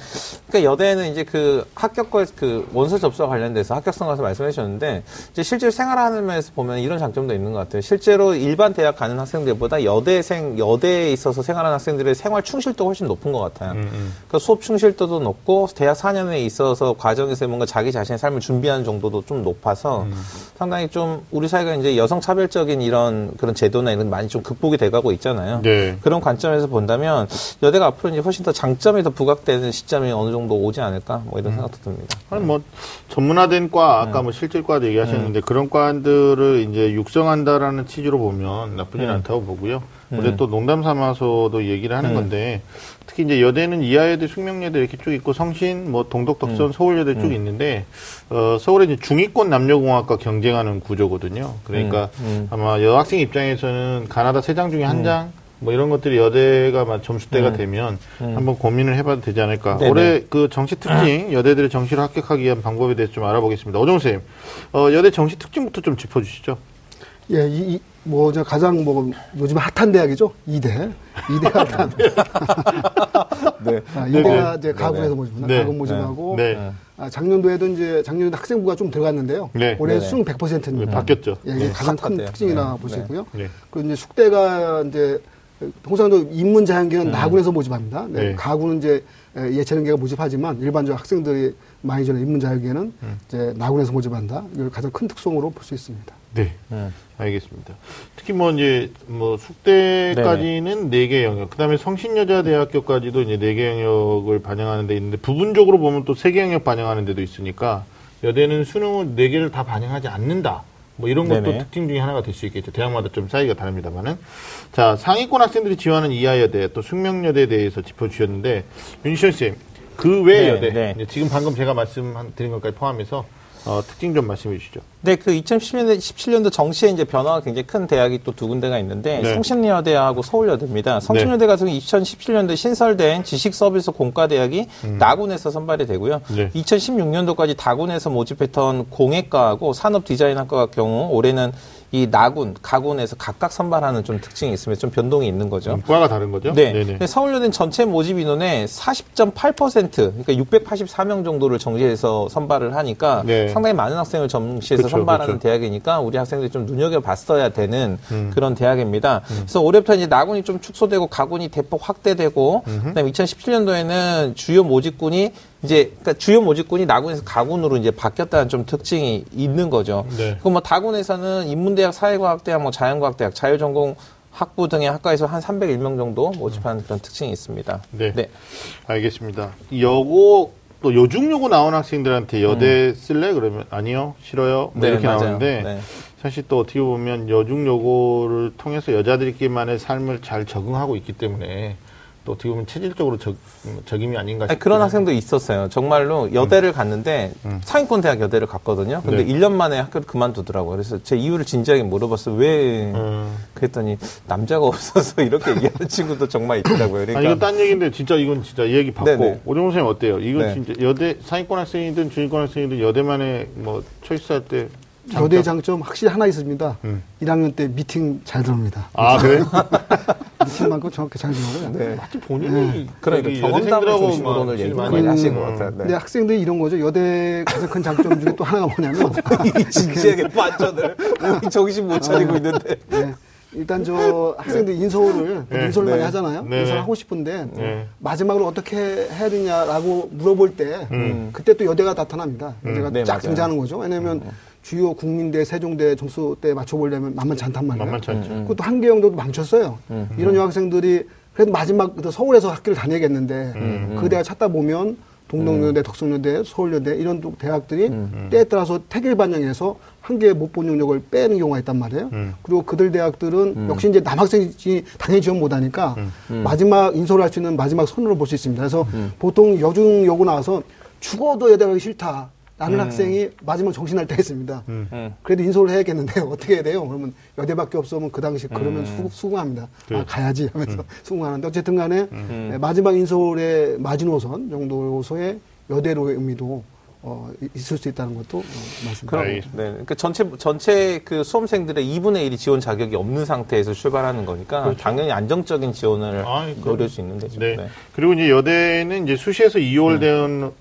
S2: 그러니까 여대는 이제 그 합격과 그 원서 접수와 관련돼서 합격성 가서 말씀해 주셨는데 이제 실제로 생활하는 면에서 보면 이런 장점도 있는 것 같아요. 실제로 일반 대학 가는 학생들보다 여대생 여대에 있어서 생활하는 학생들의 생활 충실도가 훨씬 높은 것 같아요.
S1: 음,
S2: 그 수업 충실도도 높고 대학 4년에 있어서 과정에서 뭔가 자기 자신의 삶을 준비하는 정도도 좀 높아서
S1: 음.
S2: 상당히 좀 우리 사회가 이제 여성 차별적인 이런 그런 제도나 이런 게 많이 좀 극복이 돼가고 있잖아요.
S1: 네.
S2: 그런 관점에서 본다면 여대가 앞으로 이제 훨씬 더 장점이 더 부각되는 시점이 어느 정도 오지 않을까 뭐 이런 생각도 듭니다.
S1: 아니 뭐 전문화된 과 아까
S2: 네.
S1: 뭐 실질과도 얘기하셨는데 그런 과들을 이제 육성한다라는 취지로 보면 나쁘진
S2: 네.
S1: 않다고 보고요.
S2: 네.
S1: 근데 또 농담 삼아서도 얘기를 하는
S2: 네.
S1: 건데 특히 이제 여대는 이하여대, 숙명여대 이렇게 쭉 있고 성신, 뭐 동덕, 덕선,
S2: 음.
S1: 서울여대 쭉 있는데 어 서울에 이제 중위권 남녀공학과 경쟁하는 구조거든요. 그러니까
S2: 음, 음.
S1: 아마 여학생 입장에서는 가나다 세 장 중에 한 장. 뭐 이런 것들이 여대가 막 점수대가
S2: 음.
S1: 되면
S2: 음.
S1: 한번 고민을 해봐도 되지 않을까.
S2: 네네.
S1: 올해 그 정시 특징 여대들의 정시를 합격하기 위한 방법에 대해서 좀 알아보겠습니다. 오정 선생님, 어, 여대 정시 특징부터 좀 짚어주시죠.
S3: 예, 이, 이- 뭐, 저 가장 뭐, 요즘 핫한 대학이죠? 이대. 이대 핫한.
S2: 네.
S3: 아, 이대가
S1: 네.
S3: 이제 가군에서 모집합니다.
S1: 네.
S3: 가군 모집하고.
S1: 네.
S3: 아, 작년도에도 이제, 작년에도 학생부가 좀 들어갔는데요.
S1: 네.
S3: 올해
S2: 네네.
S3: 수능 100%입니다.
S1: 바뀌었죠.
S3: 예, 이게
S1: 네.
S3: 가장 큰. 특징이라
S2: 네.
S3: 볼수
S2: 네.
S3: 있고요.
S1: 네.
S3: 그리고 이제 숙대가 이제 통상도 인문 자연계는 나군에서 모집합니다. 네,
S1: 네.
S3: 가군은 이제 예체능계가 모집하지만 일반적 학생들이 많이 저는 인문 자연계는 이제 나군에서 모집한다. 이걸 가장 큰 특성으로 볼 수 있습니다.
S1: 네.
S2: 음.
S1: 알겠습니다. 특히 뭐 이제 뭐 숙대까지는 네 개 영역, 그다음에 성신여자대학교까지도 이제 네 개 영역을 반영하는 데 있는데 부분적으로 보면 또 세 개 영역 반영하는 데도 있으니까 여대는 수능은 네 개를 다 반영하지 않는다. 뭐 이런 것도
S2: 네네.
S1: 특징 중에 하나가 될 수 있겠죠. 대학마다 좀 사이가 다릅니다만은. 자, 상위권 학생들이 지원하는 이하여대 또 숙명여대에 대해서 짚어주셨는데 윤시현 쌤, 그외
S2: 네,
S1: 여대,
S2: 네.
S1: 지금 방금 제가 말씀드린 것까지 포함해서 어, 특징 좀 말씀해 주시죠.
S2: 네, 그 2017년도 17년도 정시에 이제 변화가 굉장히 큰 대학이 또 두 군데가 있는데
S1: 네.
S2: 성신여대하고 서울여대입니다. 성신여대 같은 경우 2017년도에 신설된 지식서비스 공과대학이 나군에서 선발이 되고요.
S1: 네.
S2: 2016년도까지 다군에서 모집했던 공예과하고 산업디자인학과 경우 올해는 이 나군, 가군에서 각각 선발하는 좀 특징이 있으면 좀 변동이 있는 거죠.
S1: 음, 과가 다른 거죠?
S2: 네.
S1: 네네.
S2: 서울여대는 전체 모집 인원의 40.8% 그러니까 684명 정도를 정시해서 선발을 하니까
S1: 네.
S2: 상당히 많은 학생을 정시해서
S1: 그쵸,
S2: 선발하는
S1: 그쵸.
S2: 대학이니까 우리 학생들이 좀 눈여겨봤어야 되는
S1: 음.
S2: 그런 대학입니다. 그래서 올해부터 이제 나군이 좀 축소되고 가군이 대폭 확대되고 그다음에 2017년도에는 주요 모집군이 이제 그러니까 주요 모집군이 나군에서 가군으로 이제 바뀌었다는 좀 특징이 있는 거죠.
S1: 네.
S2: 그뭐 다군에서는 인문대학, 사회과학대학, 뭐 자연과학대학, 자율전공 학부 등의 학과에서 한 301명 정도 모집하는 그런 특징이 있습니다.
S1: 네. 알겠습니다. 여고 또 요중요고 나온 학생들한테 여대 쓸래 그러면 아니요 싫어요 뭐
S2: 음. 네,
S1: 이렇게
S2: 맞아요.
S1: 나오는데
S2: 네.
S1: 사실 또 어떻게 보면 여중요고를 통해서 여자들끼리만의 삶을 잘 적응하고 있기 때문에 또 어떻게 보면 체질적으로 적, 적임이 아닌가
S2: 아니,
S1: 싶어요.
S2: 그런 학생도 있었어요. 정말로 여대를 갔는데
S1: 음.
S2: 상위권 대학 여대를 갔거든요. 근데
S1: 네.
S2: 1년 만에 학교를 그만두더라고요. 그래서 제 이유를 진지하게 물어봤어요. 왜?
S1: 음.
S2: 그랬더니 남자가 없어서 이렇게 얘기하는 친구도 정말 있더라고요. 그러니까
S1: 아니 이건 딴 얘기인데 진짜 이건 진짜 이 얘기 받고. 오정훈 선생님 어때요? 이건
S2: 네.
S1: 진짜 여대 상위권 학생이든 중위권 학생이든 여대만의 뭐 초이스할 때 장점?
S3: 여대 장점 확실히 하나 있습니다.
S1: 음.
S3: 1학년 때 미팅 잘 들어옵니다.
S1: 아 그래?
S3: 미팅만큼 정확히 잘 들어오고요.
S2: 네.
S1: 마치 본인이
S2: 그러니까
S1: 저기
S2: 경험담을
S1: 여대생들하고
S2: 중심으로
S1: 막
S2: 오늘 얘기
S1: 많이
S2: 하신
S1: 음.
S2: 것 같아요. 네.
S3: 근데 학생들이 이런 거죠. 여대 가장 큰 장점 중에 또 하나가 뭐냐면
S2: 진지하게 반전을 정신 못 차리고 있는데.
S3: 네. 일단 저 학생들 인서울을
S1: 네,
S3: 인서울 많이
S2: 네.
S3: 하잖아요.
S1: 네,
S3: 인서울
S1: 네.
S3: 하고 싶은데
S1: 네.
S3: 마지막으로 어떻게 해야 되냐라고 물어볼 때
S1: 음.
S3: 그때 또 여대가 나타납니다. 여대가
S2: 네,
S3: 쫙. 등장하는 거죠. 왜냐하면 주요 국민대, 세종대 점수 때 맞춰보려면 만만치 않단 말이에요.
S1: 만만치 않죠.
S2: 음,
S3: 그것도 한계영도 망쳤어요. 이런 여학생들이 그래도 마지막 또 서울에서 학교를 다녀야겠는데
S2: 음,
S3: 그 대학 찾다 보면 동덕여대, 덕성여대, 서울여대 이런 또 대학들이
S2: 음,
S3: 때에 따라서 태길 반영해서 한계 못본 영역을 빼는 경우가 있단 말이에요.
S1: 음.
S3: 그리고 그들 대학들은 역시 이제 남학생이 당연히 지원 못하니까
S2: 음.
S3: 마지막 인솔할 수 있는 마지막 선으로 볼 수 있습니다. 그래서 보통 여중 여고 나와서 죽어도 여대 가기 싫다. 라는 학생이 마지막 정신할 때가 있습니다.
S2: 음.
S3: 그래도 인솔을 해야겠는데 어떻게 해야 돼요? 그러면 여대밖에 없으면 그 당시 그러면 수, 수긍합니다.
S1: 네.
S3: 아, 가야지 하면서 수긍하는데 어쨌든 간에 네, 마지막 인솔의 마지노선 정도로서의 여대로의 의미도 어, 이- 있을 수 있다는 것도 어, 말씀드립니다.
S2: 그럼. 네. 그러니까 전체, 전체 그 수험생들의 2분의 1이 지원 자격이 없는 상태에서 출발하는 거니까 당연히 안정적인 지원을
S1: 그럼-
S2: 노릴 수 있는 데죠.
S1: 네.
S2: 네.
S1: 그리고 이제 여대는 이제 수시에서 2월 되어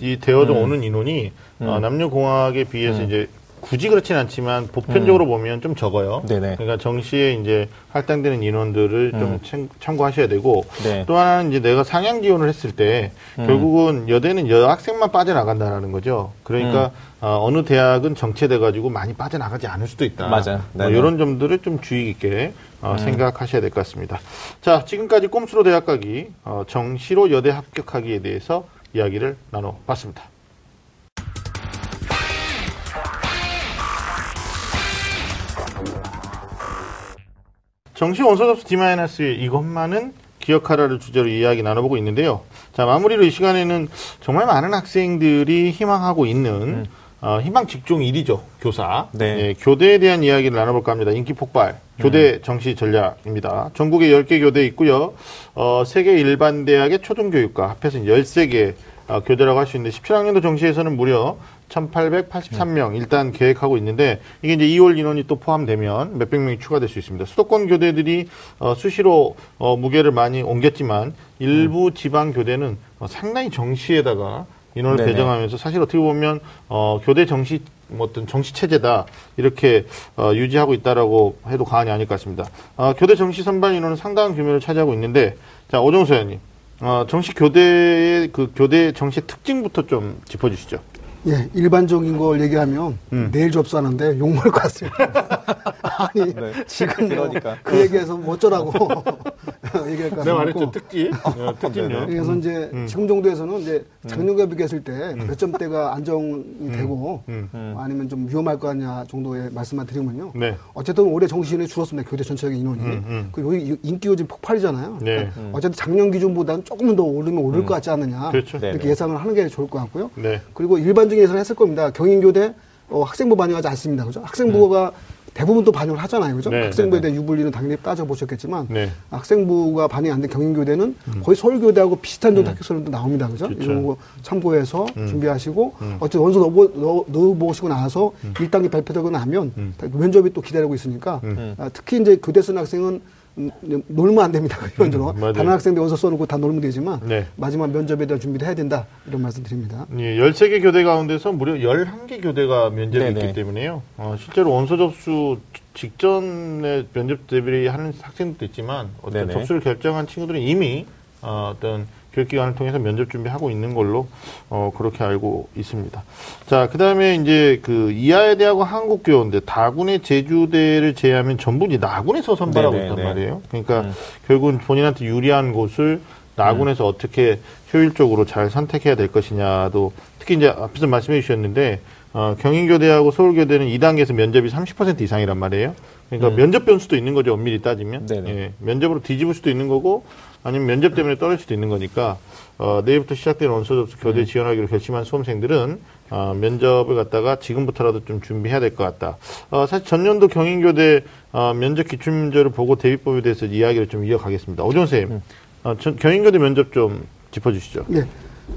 S1: 이 되어져 오는 인원이 어, 남녀공학에 비해서 이제 굳이 그렇진 않지만 보편적으로 보면 좀 적어요.
S2: 네네.
S1: 그러니까 정시에 이제 할당되는 인원들을 좀 참- 참고하셔야 되고
S2: 네.
S1: 또 하나는 이제 내가 상향 지원을 했을 때 결국은 여대는 여학생만 빠져나간다라는 거죠. 그러니까 어, 느 대학은 정체돼 가지고 많이 빠져나가지 않을 수도 있다.
S2: 맞아요.
S1: 뭐. 이런 점들을 좀 주의 깊게 어, 생각하셔야 될 것 같습니다. 자, 지금까지 꼼수로 대학 가기, 어, 정시로 여대 합격하기에 대해서 이야기를 나눠봤습니다. 정시 원서 접수 D- 이것만은 기억하라를 주제로 이야기 나눠보고 있는데요. 자, 마무리로 이 시간에는 정말 많은 학생들이 희망하고 있는 어, 희망 직종 1위죠. 교사.
S2: 네.
S1: 예, 교대에 대한 이야기를 나눠볼까 합니다. 인기 폭발. 교대 정시 전략입니다. 전국에 10개 교대 있고요. 어, 세계 일반 대학의 초등교육과 합해서 13개 어, 교대라고 할 수 있는데 17학년도 정시에서는 무려 1,883명 일단 계획하고 있는데 이게 이제 2월 인원이 또 포함되면 몇백 명이 추가될 수 있습니다. 수도권 교대들이 어, 수시로 어, 무게를 많이 옮겼지만 일부 지방 교대는 어, 상당히 정시에다가 인원을
S2: 네네.
S1: 배정하면서 사실 어떻게 보면 어, 교대 정시 뭐 어떤 정시 체제다 이렇게 어, 유지하고 있다라고 해도 과언이 아닐 것 같습니다. 어, 교대 정시 선발 인원은 상당한 규모를 차지하고 있는데 자 오정수 의원님 어, 정시 교대의 그 교대 정시 특징부터 좀 짚어주시죠.
S3: 예, 일반적인 걸 얘기하면
S1: 음.
S3: 내일 접수하는데 욕먹을 것 같습니다. 아니, 지금 뭐
S2: 그러니까.
S3: 그 얘기해서 뭐 어쩌라고 얘기할 것
S1: 내가
S3: 같고.
S1: 말했죠 특집 어, 특집요.
S3: 그래서 이제
S1: 음.
S3: 지금 정도에서는 이제 작년과 비교했을 때 몇 점대가 안정이 되고
S1: 음.
S3: 아니면 좀 위험할 거 아니냐 정도의 말씀만 드리면요.
S1: 네.
S3: 어쨌든 올해 정시인이 줄었습니다. 교대 전체적인 인원이.
S1: 음, 음.
S3: 그리고 이- 인기 요즘 폭발이잖아요.
S1: 네.
S3: 그러니까 어쨌든 작년 기준보다는 조금 더 오르면 오를 것 같지 않느냐.
S1: 그렇죠.
S3: 이렇게
S2: 네네.
S3: 예상을 하는 게 좋을 것 같고요.
S1: 네.
S3: 그리고 일반 적인 예상을 했을 겁니다. 경인교대 어, 학생부 반영하지 않습니다. 그죠? 학생부가 대부분 또 반영을 하잖아요. 그죠?
S1: 네,
S3: 학생부에
S1: 네,
S3: 대한 유불리는 당연히 따져보셨겠지만
S1: 네.
S3: 학생부가 반영이 안 된 경인교대는 거의 서울교대하고 비슷한 정도 합격선도 나옵니다. 그죠?
S1: 그렇죠.
S3: 이런 거 참고해서 준비하시고 어쨌든 원서 넣어보, 넣어, 넣어 보시고 나서 일 1단계 발표되고 나면 면접이 또 기다리고 있으니까 아, 특히 이제 교대 쓰는 학생은 음, 놀면 안 됩니다. 이런저런
S1: 맞아요.
S3: 다른 학생들 원서 써놓고 다 놀면 되지만
S1: 네.
S3: 마지막 면접에 대한 준비를 해야 된다. 이런 말씀 드립니다.
S1: 예, 13개 교대 가운데서 무려 11개 교대가 면접이
S2: 네네.
S1: 있기 때문에요. 어, 실제로 원서 접수 직전에 면접 대비를 하는 학생들도 있지만 어떤. 접수를 결정한 친구들은 이미 어, 어떤 교육기관을 통해서 면접 준비하고 있는 걸로 어, 그렇게 알고 있습니다. 자, 그 다음에 이제 그 이하에 대하고 한국교원대 다군의 제주대를 제외하면 전부 이제 나군에서 선발하고
S2: 네네,
S1: 있단
S2: 네.
S1: 말이에요. 그러니까 결국은 본인한테 유리한 곳을 나군에서 어떻게 효율적으로 잘 선택해야 될 것이냐도 특히 이제 앞에서 말씀해 주셨는데 어, 경인교대하고 서울교대는 2단계에서 면접이 30% 이상이란 말이에요. 그러니까 면접 변수도 있는 거죠. 엄밀히 따지면.
S2: 네네.
S1: 예, 면접으로 뒤집을 수도 있는 거고 아니면 면접 때문에 떨어질 수도 있는 거니까 어, 내일부터 시작되는 원서 접수 교대 지원하기로 결심한 수험생들은 어, 면접을 갖다가 지금부터라도 좀 준비해야 될 것 같다. 어, 사실 전년도 경인교대 어, 면접 기출문제를 보고 대비법에 대해서 이야기를 좀 이어가겠습니다. 오종 선생님, 어, 전- 경인교대 면접 좀 짚어주시죠.
S3: 예.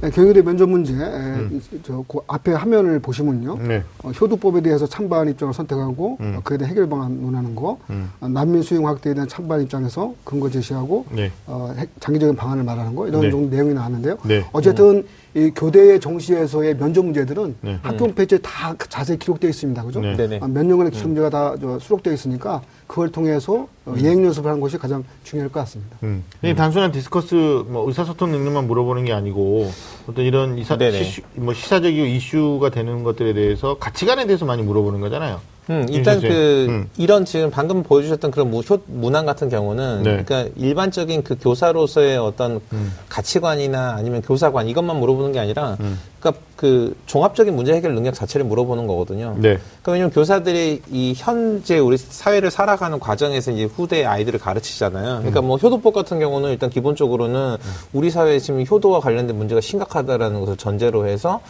S3: 네, 경희대 면접 문제, 에, 저, 그 앞에 화면을 보시면요.
S1: 음. 네.
S3: 어, 효도법에 대해서 찬반 입장을 선택하고,
S1: 음.
S3: 어, 그에 대한 해결 방안 논하는 거, 어, 난민 수용 확대에 대한 찬반 입장에서 근거 제시하고,
S1: 네.
S3: 어, 핵- 장기적인 방안을 말하는 거, 이런
S1: 네.
S3: 정도 내용이 나왔는데요.
S1: 네.
S3: 어쨌든 이 교대의 정시에서의 면접 문제들은
S1: 네.
S3: 학교 홈페이지에 다 자세히 기록되어 있습니다. 그죠?
S1: 네.
S3: 아, 몇 년간의 기출 문제가 다 저, 수록되어 있으니까 그걸 통해서 어, 예행 연습을 하는 것이 가장 중요할 것 같습니다.
S1: 음. 이게 단순한 discuss 뭐 의사소통 능력만 물어보는 게 아니고 어떤 이런 이사,
S2: 네네.
S1: 이슈, 뭐 시사적이고 이슈가 되는 것들에 대해서 가치관에 대해서 많이 물어보는 거잖아요.
S2: 음, 일단
S1: 윤
S2: 그.
S1: 음.
S2: 이런 지금 방금 보여주셨던 그런 무, 효- 문항 같은 경우는
S1: 네.
S2: 그러니까 일반적인 그 교사로서의 어떤
S1: 음.
S2: 가치관이나 아니면 교사관 이것만 물어보는 게 아니라 그러니까 그 종합적인 문제 해결 능력 자체를 물어보는 거거든요.
S1: 네.
S2: 그러니까 왜냐면 교사들이 이 현재 우리 사회를 살아가는 과정에서 이제 후대 아이들을 가르치잖아요. 그러니까 뭐 효도법 같은 경우는 일단 기본적으로는 우리 사회에 지금 효도와 관련된 문제가 심각하다라는 것을 전제로 해서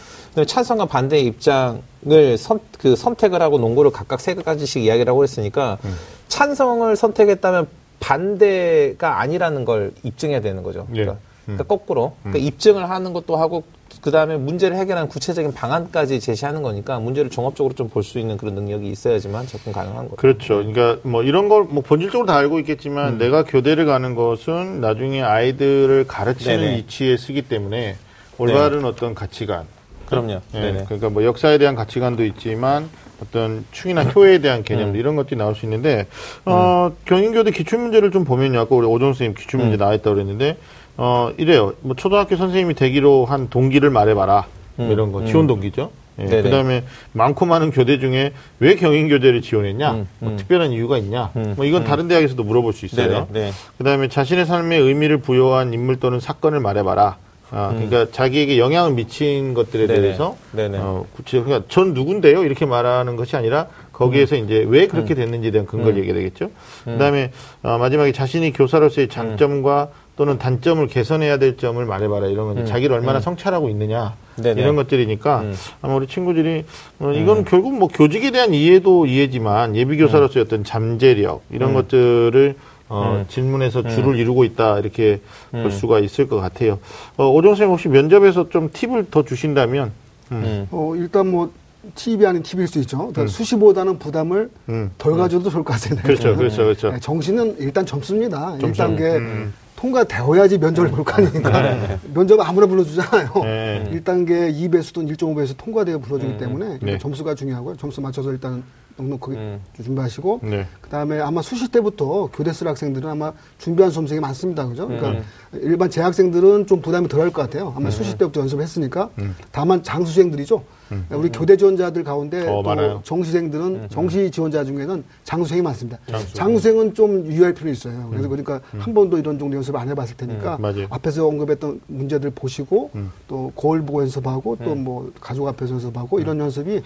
S2: 찬성과 반대의 입장을 선, 그 선택을 하고 논고를 각각 세 가지씩 이야기를 하고 했으니까 찬성을 선택했다면 반대가 아니라는 걸 입증해야 되는 거죠.
S1: 예.
S2: 그러니까, 그러니까 거꾸로 그러니까 입증을 하는 것도 하고 그 다음에 문제를 해결하는 구체적인 방안까지 제시하는 거니까 문제를 종합적으로 좀 볼 수 있는 그런 능력이 있어야지만 접근 가능한 거죠.
S1: 그렇죠. 그러니까 뭐 이런 걸 뭐 본질적으로 다 알고 있겠지만 내가 교대를 가는 것은 나중에 아이들을 가르치는
S2: 네네.
S1: 위치에 쓰기 때문에 올바른 어떤 가치관.
S2: 그럼요.
S1: 예,
S2: 네네.
S1: 그러니까 뭐 역사에 대한 가치관도 있지만 어떤 충이나 효에 대한 개념 이런 것들이 나올 수 있는데 어 경인교대 기출 문제를 좀 보면요. 아까 우리 오종 선생님 기출 문제 나왔다고 그랬는데 어 이래요. 뭐 초등학교 선생님이 되기로 한 동기를 말해봐라. 뭐 이런 거 지원 동기죠. 예,
S2: 네네.
S1: 그다음에 많고 많은 교대 중에 왜 경인교대를 지원했냐? 뭐 특별한 이유가 있냐? 뭐 이건 다른 대학에서도 물어볼 수 있어요.
S2: 네.
S1: 그 다음에 자신의 삶에 의미를 부여한 인물 또는 사건을 말해봐라. 아, 그러니까 자기에게 영향을 미친 것들에
S2: 음. 네네.
S1: 대해서
S2: 네네.
S1: 어, 구체 그러니까 전 누군데요 이렇게 말하는 것이 아니라 거기에서
S2: 음.
S1: 이제 왜 그렇게 됐는지에 대한 근거를 얘기해야 되겠죠. 그 다음에 어, 마지막에 자신이 교사로서의 장점과 또는 단점을 개선해야 될 점을 말해봐라 이런 건 자기를 얼마나 성찰하고 있느냐
S2: 음. 네네. 음.
S1: 이런 것들이니까 아마 우리 친구들이 어, 이건 결국 뭐 교직에 대한 이해도 이해지만 예비 교사로서의 어떤 잠재력 이런
S2: 음.
S1: 것들을 어, 질문에서 줄을 이루고 있다 이렇게
S2: 음.
S1: 볼 수가 있을 것 같아요. 어, 오정 선생 혹시 면접에서 좀 팁을 더 주신다면
S2: 음.
S3: 어, 일단 뭐 팁이 아닌 팁일 수 있죠. 그러니까 수시보다는 부담을
S1: 음.
S3: 덜 가져도 좋을 것 같습니다.
S1: 그렇죠, 그렇죠, 그렇죠.
S3: 네, 정시는 일단 점수입니다.
S1: 점수.
S3: 1단계
S1: 음.
S3: 통과되어야지 면접을 볼 거 아닙니까? 면접 아무나 불러주잖아요.
S1: 네.
S3: 1단계 2배수든 1.5배수 통과되어 불러주기 때문에
S1: 네.
S3: 점수가 중요하고요. 점수 맞춰서 일단 넉넉하게
S2: 음.
S3: 준비하시고
S1: 네.
S3: 그다음에 아마 수시 때부터 교대 쓸 학생들은 아마 준비한 수험생이 많습니다. 그죠? 그러니까
S1: 음.
S3: 일반 재학생들은 좀 부담이 덜 할 것 같아요. 아마 수시 때부터 연습을 했으니까. 다만 장수생들이죠. 우리 교대 지원자들 가운데
S1: 음. 어,
S3: 또
S1: 많아요. 음.
S3: 정시생들은 정시 지원자 중에는 장수생이 많습니다.
S1: 장수.
S3: 장수생 은 좀 유의할 필요 있어요. 그래서 그러니까 한 번도 이런 정도 연습을 안 해봤을 테니까
S1: 음.
S3: 앞에서 언급했던 문제들 보시고
S1: 음.
S3: 또 거울 보고 연습하고 또 뭐 가족 앞에서 연습하고 이런 연습이 에,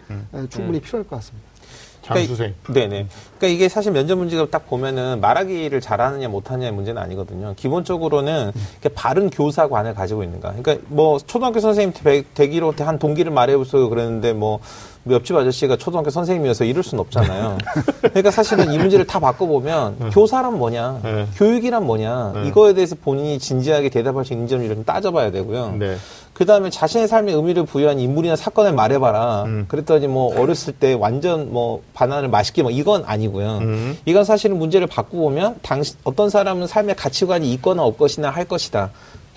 S3: 충분히 필요할 것 같습니다.
S1: 장수생.
S2: 그러니까, 네네. 그러니까 이게 사실 면접 문제가 딱 보면은 말하기를 잘하느냐 못하느냐의 문제는 아니거든요. 기본적으로는 이렇게 바른 교사관을 가지고 있는가. 그러니까 뭐 초등학교 선생님 되- 되기로 한 동기를 말해보세요 그랬는데 뭐 옆집 아저씨가 초등학교 선생님이어서 이럴 수는 없잖아요. 그러니까 사실은 이 문제를 다 바꿔보면 교사란 뭐냐,
S1: 네.
S2: 교육이란 뭐냐,
S1: 네.
S2: 이거에 대해서 본인이 진지하게 대답할 수 있는 점을 좀 따져봐야 되고요.
S1: 네.
S2: 그 다음에 자신의 삶에 의미를 부여한 인물이나 사건을 말해봐라.
S1: 음.
S2: 그랬더니 뭐 어렸을 때 완전 뭐 바나나를 맛있게 뭐 이건 아니고요.
S1: 음.
S2: 이건 사실은 문제를 바꾸보면 당신 어떤 사람은 삶의 가치관이 있거나 없것이나 할 것이다.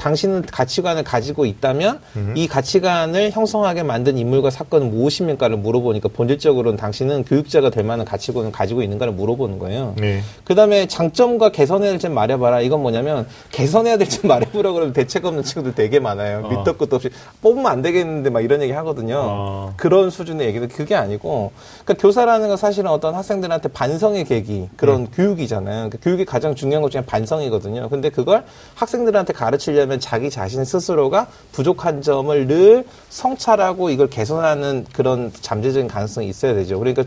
S2: 당신은 가치관을 가지고 있다면
S1: 음.
S2: 이 가치관을 형성하게 만든 인물과 사건은 무엇입니까를 물어보니까 본질적으로는 당신은 교육자가 될 만한 가치관을 가지고 있는가를 물어보는 거예요.
S1: 네.
S2: 그 다음에 장점과 개선해야 될 점 말해봐라. 이건 뭐냐면 개선해야 될 점 말해보라 그러면 대책 없는 친구들 되게 많아요.
S1: 어.
S2: 밑도 끝도 없이 뽑으면 안 되겠는데 막 이런 얘기 하거든요.
S1: 어.
S2: 그런 수준의 얘기도 그게 아니고 그러니까 교사라는 건 사실은 어떤 학생들한테 반성의 계기 그런 교육이잖아요. 그 교육이 가장 중요한 것 중에 반성이거든요. 근데 그걸 학생들한테 가르치려면 자기 자신 스스로가 부족한 점을 늘 성찰하고 이걸 개선하는 그런 잠재적인 가능성이 있어야 되죠. 그러니까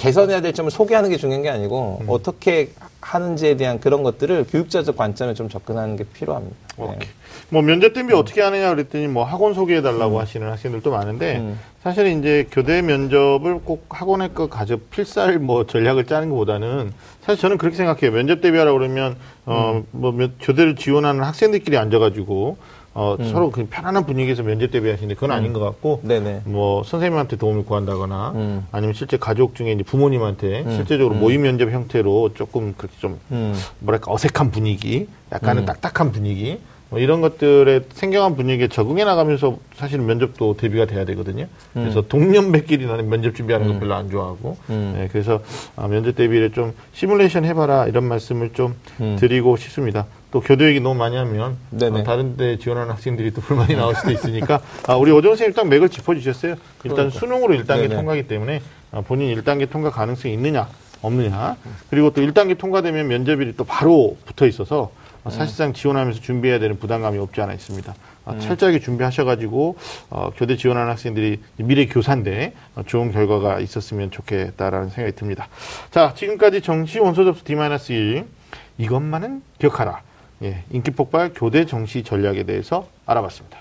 S2: 개선해야 될 점을 소개하는 게 중요한 게 아니고 어떻게 하는지에 대한 그런 것들을 교육자적 관점에 좀 접근하는 게 필요합니다. 네.
S1: 오케이. 뭐 면접 대비 어떻게 하느냐 그랬더니 뭐 학원 소개해 달라고 하시는 학생들도 많은데
S2: 음.
S1: 사실 이제 교대 면접을 꼭 학원에 거 가져 필살 뭐 전략을 짜는 것보다는 사실 저는 그렇게 생각해요. 면접 대비하라 그러면 어뭐
S2: 음.
S1: 교대를 지원하는 학생들끼리 앉아가지고 어
S2: 음.
S1: 서로 그 편안한 분위기에서 면접 대비하시는데 그건 아닌 것 같고
S2: 네네.
S1: 뭐 선생님한테 도움을 구한다거나
S2: 음.
S1: 아니면 실제 가족 중에 이제 부모님한테 실제적으로 모의 면접 형태로 조금 그렇게 좀
S2: 음.
S1: 뭐랄까 어색한 분위기, 약간은 딱딱한 분위기, 뭐 이런 것들에 생경한 분위기에 적응해 나가면서 사실 면접도 대비가 돼야 되거든요. 그래서 동년배끼리 나는 면접 준비하는 거 별로 안 좋아하고,
S2: 음.
S1: 네, 그래서 아, 면접 대비를 좀 시뮬레이션 해봐라 이런 말씀을 좀
S2: 음.
S1: 드리고 싶습니다. 또 교대 얘기 너무 많이 하면. 어, 다른 데 지원하는 학생들이 또 불만이 나올 수도 있으니까 아, 우리 오정 선생님 딱 맥을 짚어주셨어요. 일단 수능으로 1단계
S2: 네네.
S1: 통과기 때문에 아, 본인 1단계 통과 가능성이 있느냐 없느냐 그리고 또 1단계 통과되면 면접일이 또 바로 붙어 있어서 아, 사실상 지원하면서 준비해야 되는 부담감이 없지 않아 있습니다. 아, 철저하게 준비하셔가지고 어, 교대 지원하는 학생들이 미래 교사인데 어, 좋은 결과가 있었으면 좋겠다라는 생각이 듭니다. 자 지금까지 정시 원서 접수 D-1 이것만은 기억하라. 예, 인기 폭발 교대 정시 전략에 대해서 알아봤습니다.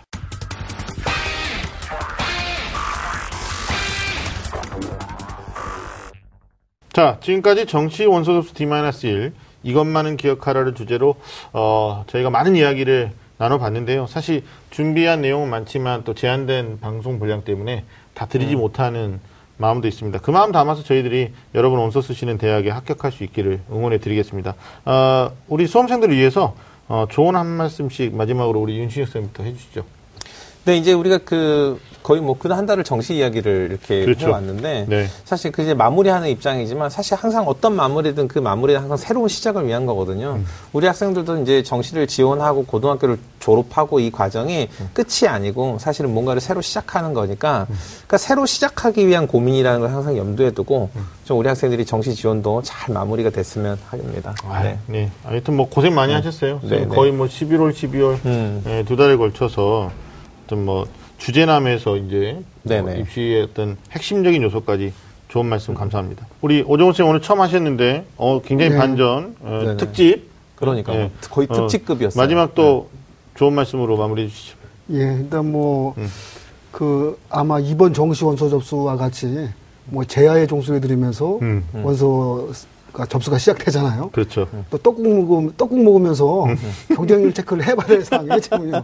S1: 자, 지금까지 정치 원서 접수 D-1 이것만은 기억하라를 주제로 어, 저희가 많은 이야기를 나눠봤는데요. 사실 준비한 내용은 많지만 또 제한된 방송 분량 때문에 다 드리지 못하는 마음도 있습니다. 그 마음 담아서 저희들이 여러분 원서 쓰시는 대학에 합격할 수 있기를 응원해 드리겠습니다. 어, 우리 수험생들을 위해서 어, 조언 한 말씀씩 마지막으로 우리 윤신혁 선생님부터 해주시죠.
S2: 네, 이제 우리가 그 거의 뭐 그한 달을 정시 이야기를 이렇게
S1: 그렇죠.
S2: 해왔는데
S1: 네.
S2: 사실 그 이제 마무리하는 입장이지만 사실 항상 어떤 마무리든 그 마무리는 항상 새로운 시작을 위한 거거든요.
S1: 음.
S2: 우리 학생들도 이제 정시를 지원하고 고등학교를 졸업하고 이 과정이
S1: 음.
S2: 끝이 아니고 사실은 뭔가를 새로 시작하는 거니까 그러니까 새로 시작하기 위한 고민이라는 걸 항상 염두에 두고
S1: 음.
S2: 좀 우리 학생들이 정시 지원도 잘 마무리가 됐으면 합니다.
S1: 아,
S2: 네.
S1: 네. 하여튼 뭐 고생 많이 하셨어요.
S2: 네, 네.
S1: 거의 뭐 11월, 12월
S2: 음.
S1: 예, 두 달에 걸쳐서 좀 뭐 주제남에서 이제
S2: 네,
S1: 뭐
S2: 네.
S1: 입시의 어떤 핵심적인 요소까지 좋은 말씀 감사합니다. 우리 오정훈 쌤 오늘 처음 하셨는데 어, 굉장히
S3: 네.
S1: 반전 어,
S2: 네, 네.
S1: 특집
S2: 그러니까
S1: 예.
S2: 뭐 거의
S1: 어,
S2: 특집급이었어요.
S1: 마지막 또 좋은 말씀으로 마무리해 주시죠.
S3: 예, 일단 뭐,
S1: 음.
S3: 그, 아마 이번 정시 원서 접수와 같이 뭐 제야의 종수해 드리면서
S1: 음.
S3: 원서가 접수가 시작되잖아요.
S1: 그렇죠.
S3: 또 떡국 먹으면, 떡국 먹으면서 경쟁률 체크를 해봐야 될 상황이 지금요.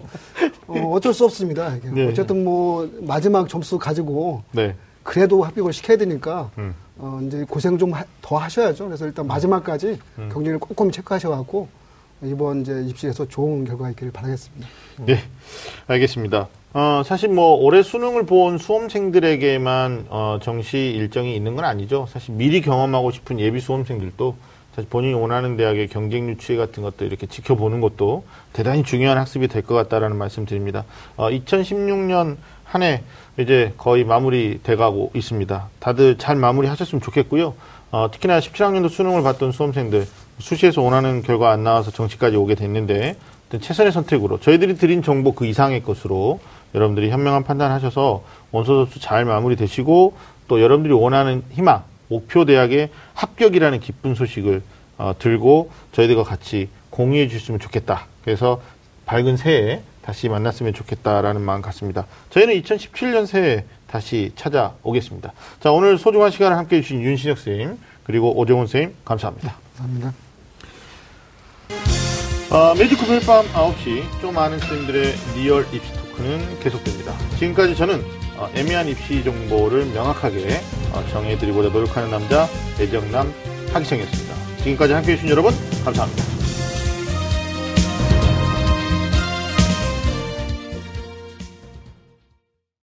S3: 어, 어쩔 수 없습니다.
S1: 네.
S3: 어쨌든 뭐, 마지막 점수 가지고
S1: 네.
S3: 그래도 합격을 시켜야 되니까
S1: 음.
S3: 어, 이제 고생 좀 더 하셔야죠. 그래서 일단 마지막까지
S1: 음.
S3: 경쟁을 꼼꼼히 체크하셔갖고 이번 이제 입시에서 좋은 결과 있기를 바라겠습니다.
S1: 네, 알겠습니다. 어, 사실 뭐 올해 수능을 본 수험생들에게만 어, 정시 일정이 있는 건 아니죠. 사실 미리 경험하고 싶은 예비 수험생들도 사실 본인이 원하는 대학의 경쟁 유치 같은 것도 이렇게 지켜보는 것도 대단히 중요한 학습이 될 것 같다라는 말씀 드립니다. 어, 2016년 한 해 이제 거의 마무리 돼가고 있습니다. 다들 잘 마무리 하셨으면 좋겠고요. 어, 특히나 17학년도 수능을 봤던 수험생들 수시에서 원하는 결과 안 나와서 정시까지 오게 됐는데 최선의 선택으로 저희들이 드린 정보 그 이상의 것으로 여러분들이 현명한 판단하셔서 원서 접수 잘 마무리되시고 또 여러분들이 원하는 희망 목표 대학의 합격이라는 기쁜 소식을 어, 들고 저희들과 같이 공유해 주셨으면 좋겠다. 그래서 밝은 새해 다시 만났으면 좋겠다라는 마음 같습니다. 저희는 2017년 새해 다시 찾아오겠습니다. 자, 오늘 소중한 시간을 함께 해주신 윤신혁 선생님, 그리고 오정훈 선생님, 감사합니다.
S3: 감사합니다.
S1: 어, 매주 금요일 밤 9시 좀 아는 선생님들의 real 입시 talk는 계속됩니다. 지금까지 저는 어, 애매한 입시 정보를 명확하게 어, 정해드리고자 노력하는 남자 애정남 하기성이었습니다. 지금까지 함께해 주신 여러분 감사합니다.